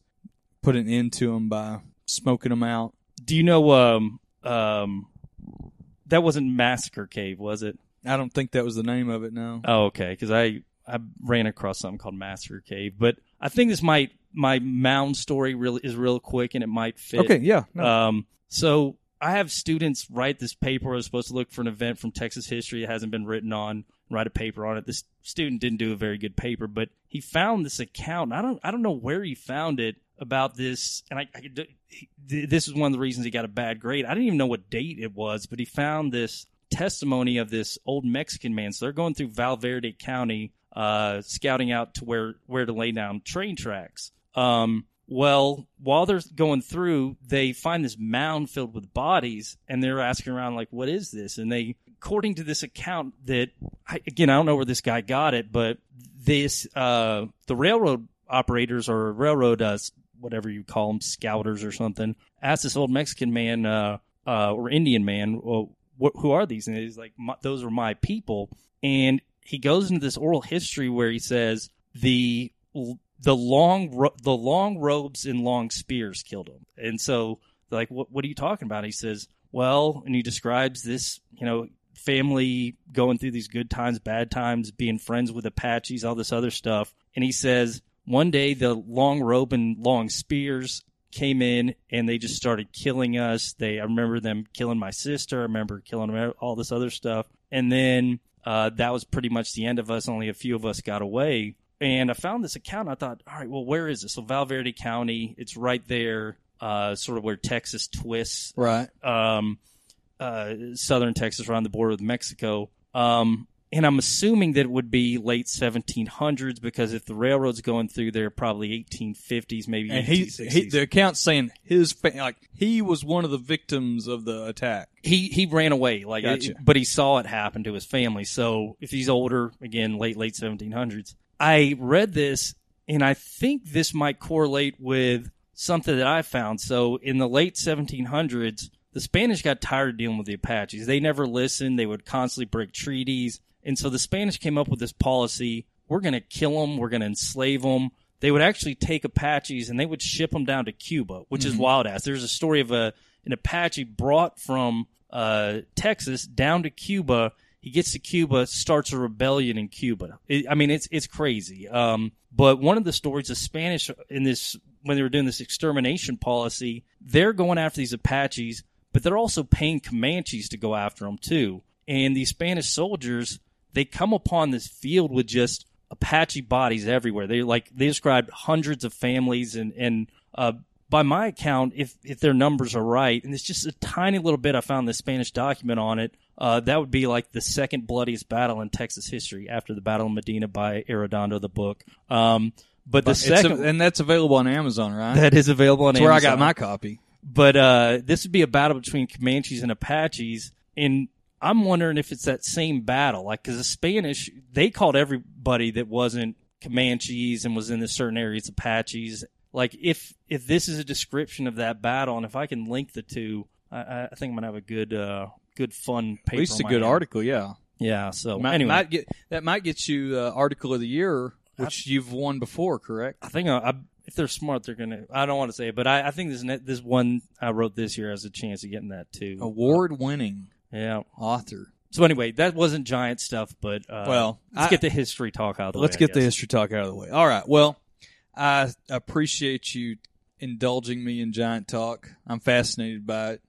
D: put an end to them by smoking them out.
E: do you know, um, um, that wasn't Massacre Cave, was it?
D: I don't think that was the name of it. No.
E: Oh, okay. Because I I ran across something called Massacre Cave, but I think this might my mound story really is real quick and it might fit.
D: Okay. Yeah. No.
E: Um. So I have students write this paper. I was supposed to look for an event from Texas history. It hasn't been written on. Write a paper on it. This student didn't do a very good paper, but he found this account. I don't. I don't know where he found it about this, and I. I this is one of the reasons he got a bad grade. I didn't even know what date it was, but he found this testimony of this old Mexican man. So they're going through Val Verde County, uh, scouting out to where where to lay down train tracks. Um, well, while they're going through, they find this mound filled with bodies, and they're asking around like, "What is this?" And they, according to this account, that again, I don't know where this guy got it, but this uh, the railroad operators or railroad uh, whatever you call them, scouters or something, asked this old Mexican man uh, uh, or Indian man, well, wh- who are these? And he's like, "My- those are my people. And he goes into this oral history where he says the the long ro- the long robes and long spears killed him. And so like, what what are you talking about? He says, well, and he describes this, you know, family going through these good times, bad times, being friends with Apaches, all this other stuff. And he says, one day the long robe and long spears came in and they just started killing us. They, I remember them killing my sister. I remember killing all this other stuff. And then, uh, that was pretty much the end of us. Only a few of us got away. And I found this account. I thought, all right, well, where is this? So Val Verde County, it's right there, uh, sort of where Texas twists
D: right.
E: um, uh, southern Texas, around the border with Mexico. Um, and I'm assuming that it would be late 1700s because if the railroad's going through there, probably 1850s, maybe
D: And he,
E: 1860s.
D: he the account's saying his fa- like he was one of the victims of the attack.
E: he he ran away, like,
D: Gotcha.
E: it- but he saw it happen to his family. So if he's older, again, late late 1700s. I read this, and I think this might correlate with something that I found. So in the late 1700s, the Spanish got tired of dealing with the Apaches. They never listened. They would constantly break treaties, and so the Spanish came up with this policy: we're going to kill them, we're going to enslave them. They would actually take Apaches and they would ship them down to Cuba, which is
D: Mhm.
E: wild ass. There's a story of a an Apache brought from uh, Texas down to Cuba. He gets to Cuba, starts a rebellion in Cuba. It, I mean, it's it's crazy. Um, but one of the stories, the Spanish in this when they were doing this extermination policy, they're going after these Apaches, but they're also paying Comanches to go after them too. And these Spanish soldiers, they come upon this field with just Apache bodies everywhere. They like they described hundreds of families and and uh, by my account, if if their numbers are right, and it's just a tiny little bit, I found the Spanish document on it. Uh, that would be like the second bloodiest battle in Texas history after the Battle of Medina by Arredondo, the book. Um, but the second,
D: a- and that's available on Amazon, right?
E: that is available on
D: Amazon. Where I got my copy.
E: But uh, this would be a battle between Comanches and Apaches, and I'm wondering if it's that same battle. Like, because the Spanish, they called everybody that wasn't Comanches and was in the certain areas Apaches. Like, if if this is a description of that battle, and if I can link the two, I, I I think I'm gonna have a good, uh, good fun paper.
D: At least a good
E: hand.
D: article, yeah.
E: Yeah. So
D: might,
E: anyway,
D: might get that might get you uh, article of the year, which you've won before, correct?
E: I think I, I, if they're smart, they're gonna. I don't want to say it, but I, I think this this one I wrote this year has a chance of getting that too.
D: Award winning
E: Yeah.
D: author.
E: So anyway, that wasn't giant stuff, but uh,
D: Well,
E: let's
D: I-
E: get the history talk out of the
D: Let's
E: way. I
D: get the history talk out of the way. All right. Well, I appreciate you indulging me in giant talk. I'm fascinated by it.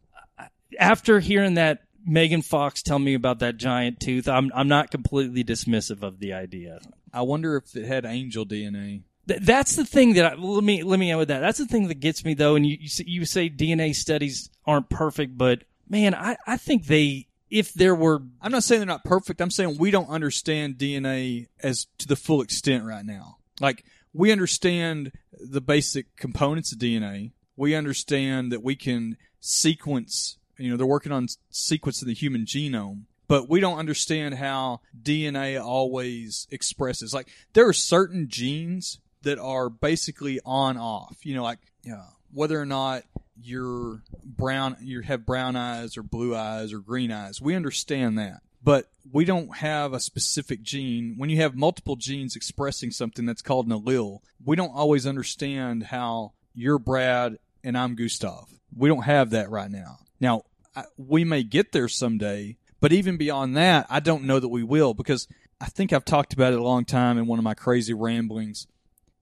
E: After hearing that Megan Fox tell me about that giant tooth, I'm I'm not completely dismissive of the idea.
D: I wonder if it had angel DNA.
E: Th- that's the thing that I, let me let me end with that. That's the thing that gets me though. And you you say, you say DNA studies aren't perfect, but man, I I think they if there were
D: I'm not saying they're not perfect. I'm saying we don't understand DNA as to the full extent right now. Like we understand the basic components of DNA. We understand that we can sequence. You know, they're working on sequencing the human genome, but we don't understand how DNA always expresses. Like there are certain genes that are basically on off. You know, like whether or not you're brown, you have brown eyes or blue eyes or green eyes. We understand that, but we don't have a specific gene. When you have multiple genes expressing something that's called an allele, we don't always understand how you're Brad and I'm Gustav. We don't have that right now. Now, I, we may get there someday, but even beyond that, I don't know that we will because I think I've talked about it a long time in one of my crazy ramblings.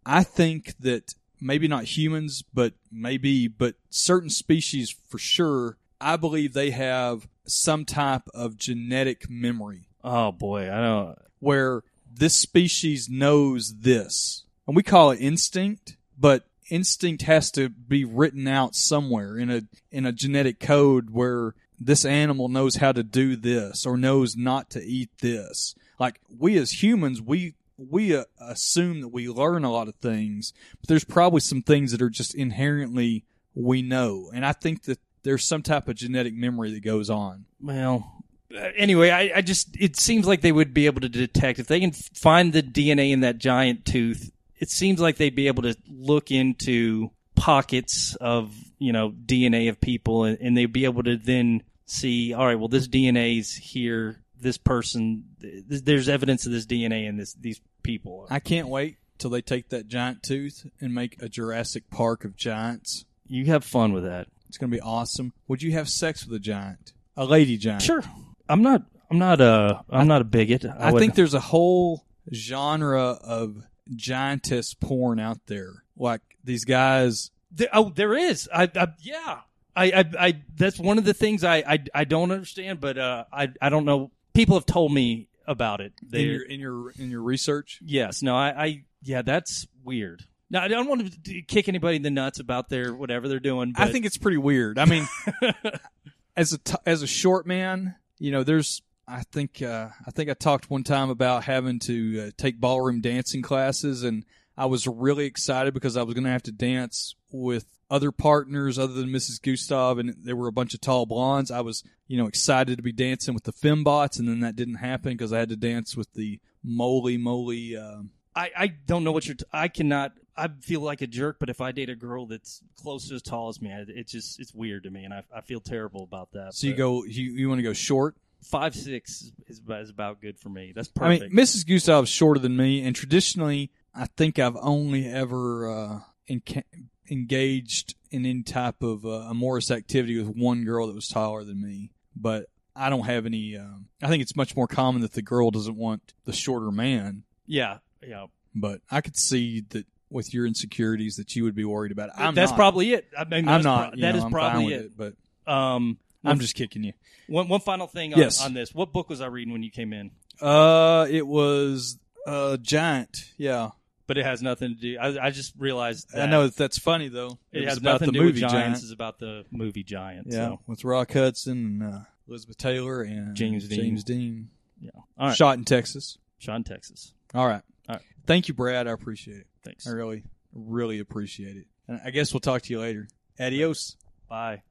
D: I think that maybe not humans, but maybe, but certain species for sure, I believe they have some type of genetic memory
E: oh boy, I don't.
D: where this species knows this. And we call it instinct, but instinct has to be written out somewhere in a in a genetic code where this animal knows how to do this or knows not to eat this. Like we as humans, we we uh, assume that we learn a lot of things, but there's probably some things that are just inherently we know. And I think that there's some type of genetic memory that goes on.
E: Well, uh, anyway, I, I just it seems like they would be able to detect if they can find the DNA in that giant tooth. It seems like they'd be able to look into pockets of you know DNA of people, and, and they'd be able to then see. All right, well, this DNA's here. This person, th- there's evidence of this DNA in this these people.
D: I can't wait till they take that giant tooth and make a Jurassic Park of giants.
E: You have fun with that.
D: It's going to be awesome. Would you have sex with a giant? A lady giant?
E: Sure. I'm not. I'm not a. I'm not a bigot.
D: I,
E: would-
D: think there's a whole genre of giantess porn out there. Like these guys.
E: There, oh, there is. I, I yeah. I, I, I, that's one of the things I, I, I don't understand, but uh, I, I don't know. People have told me about it.
D: In
E: They,
D: your in your in your research,
E: yes, no, I, I, yeah, that's weird. Now, I don't want to kick anybody in the nuts about their whatever they're doing. But
D: I think it's pretty weird. I mean, as a t- as a short man, you know, there's I think uh, I think I talked one time about having to uh, take ballroom dancing classes, and I was really excited because I was going to have to dance with other partners other than Mrs. Gustav, and there were a bunch of tall blondes. I was you know excited to be dancing with the fembots, and then that didn't happen because I had to dance with the moly moly. Um,
E: I, I don't know what you're. T- I cannot. I feel like a jerk, but if I date a girl that's close to as tall as me, I- it's just it's weird to me, and I, I feel terrible about that.
D: so you
E: but
D: go you you want to go short.
E: five six is about, is about good for me. That's perfect.
D: I
E: perfect.
D: mean, Mrs. Gustav's shorter than me, and traditionally, I think I've only ever uh, enca- engaged in any type of uh, amorous activity with one girl that was taller than me. But I don't have any. Um, I think it's much more common that the girl doesn't want the shorter man.
E: Yeah, yeah.
D: But I could see that with your insecurities that you would be worried about. I'm
E: that's
D: not.
E: probably it. I mean,
D: I'm not.
E: pro- that
D: know,
E: is
D: I'm
E: probably
D: with
E: it.
D: But
E: Um,
D: I'm just kicking you.
E: one one final thing on,
D: Yes.
E: on this. What book was I reading when you came in?
D: Uh, it was uh giant. Yeah,
E: But it has nothing to do. I, I just realized. That
D: I know that's funny though.
E: it,
D: was
E: has
D: about
E: nothing
D: the
E: to do
D: movie
E: with Giants.
D: Giant.
E: It's about the movie Giant.
D: Yeah,
E: So.
D: with Rock Hudson and uh, Elizabeth Taylor and
E: James Dean.
D: James Dean.
E: Yeah. All right.
D: Shot in Texas.
E: Sean, Texas.
D: All right.
E: All right.
D: Thank you, Brad. I appreciate it.
E: Thanks.
D: I really, really appreciate it. And I guess we'll talk to you later. Adios.
E: Bye.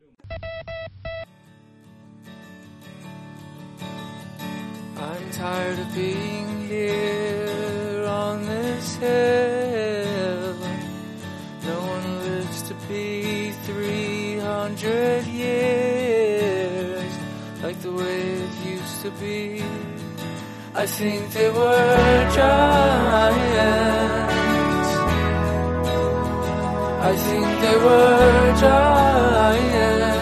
F: I'm tired of being here on this hill. No one lives to be 300 years like the way it used to be. I think they were giants. I think they were giants.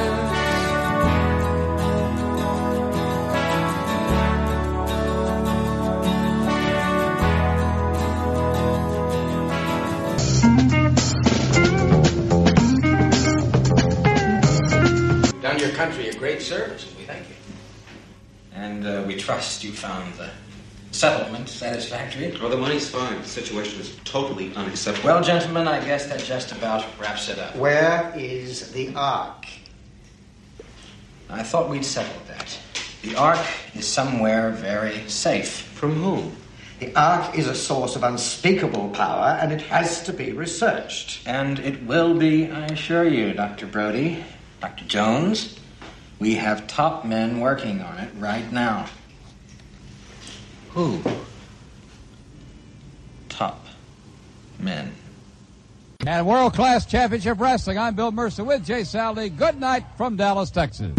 G: done your country a great service, and we thank you. And uh, we trust you found the settlement satisfactory.
H: Well, the money's fine. The situation is totally unacceptable.
G: Well, gentlemen, I guess that just about wraps it up.
I: Where is the Ark?
G: I thought we'd settled that. The Ark is somewhere very safe.
H: From whom?
I: The Ark is a source of unspeakable power, and it has to be researched.
G: And it will be, I assure you, Dr. Brody, Dr. Jones. We have top men working on it right now. Who? Top men.
J: And World Class Championship Wrestling, I'm Bill Mercer with Jay Saldy. Good night from Dallas, Texas.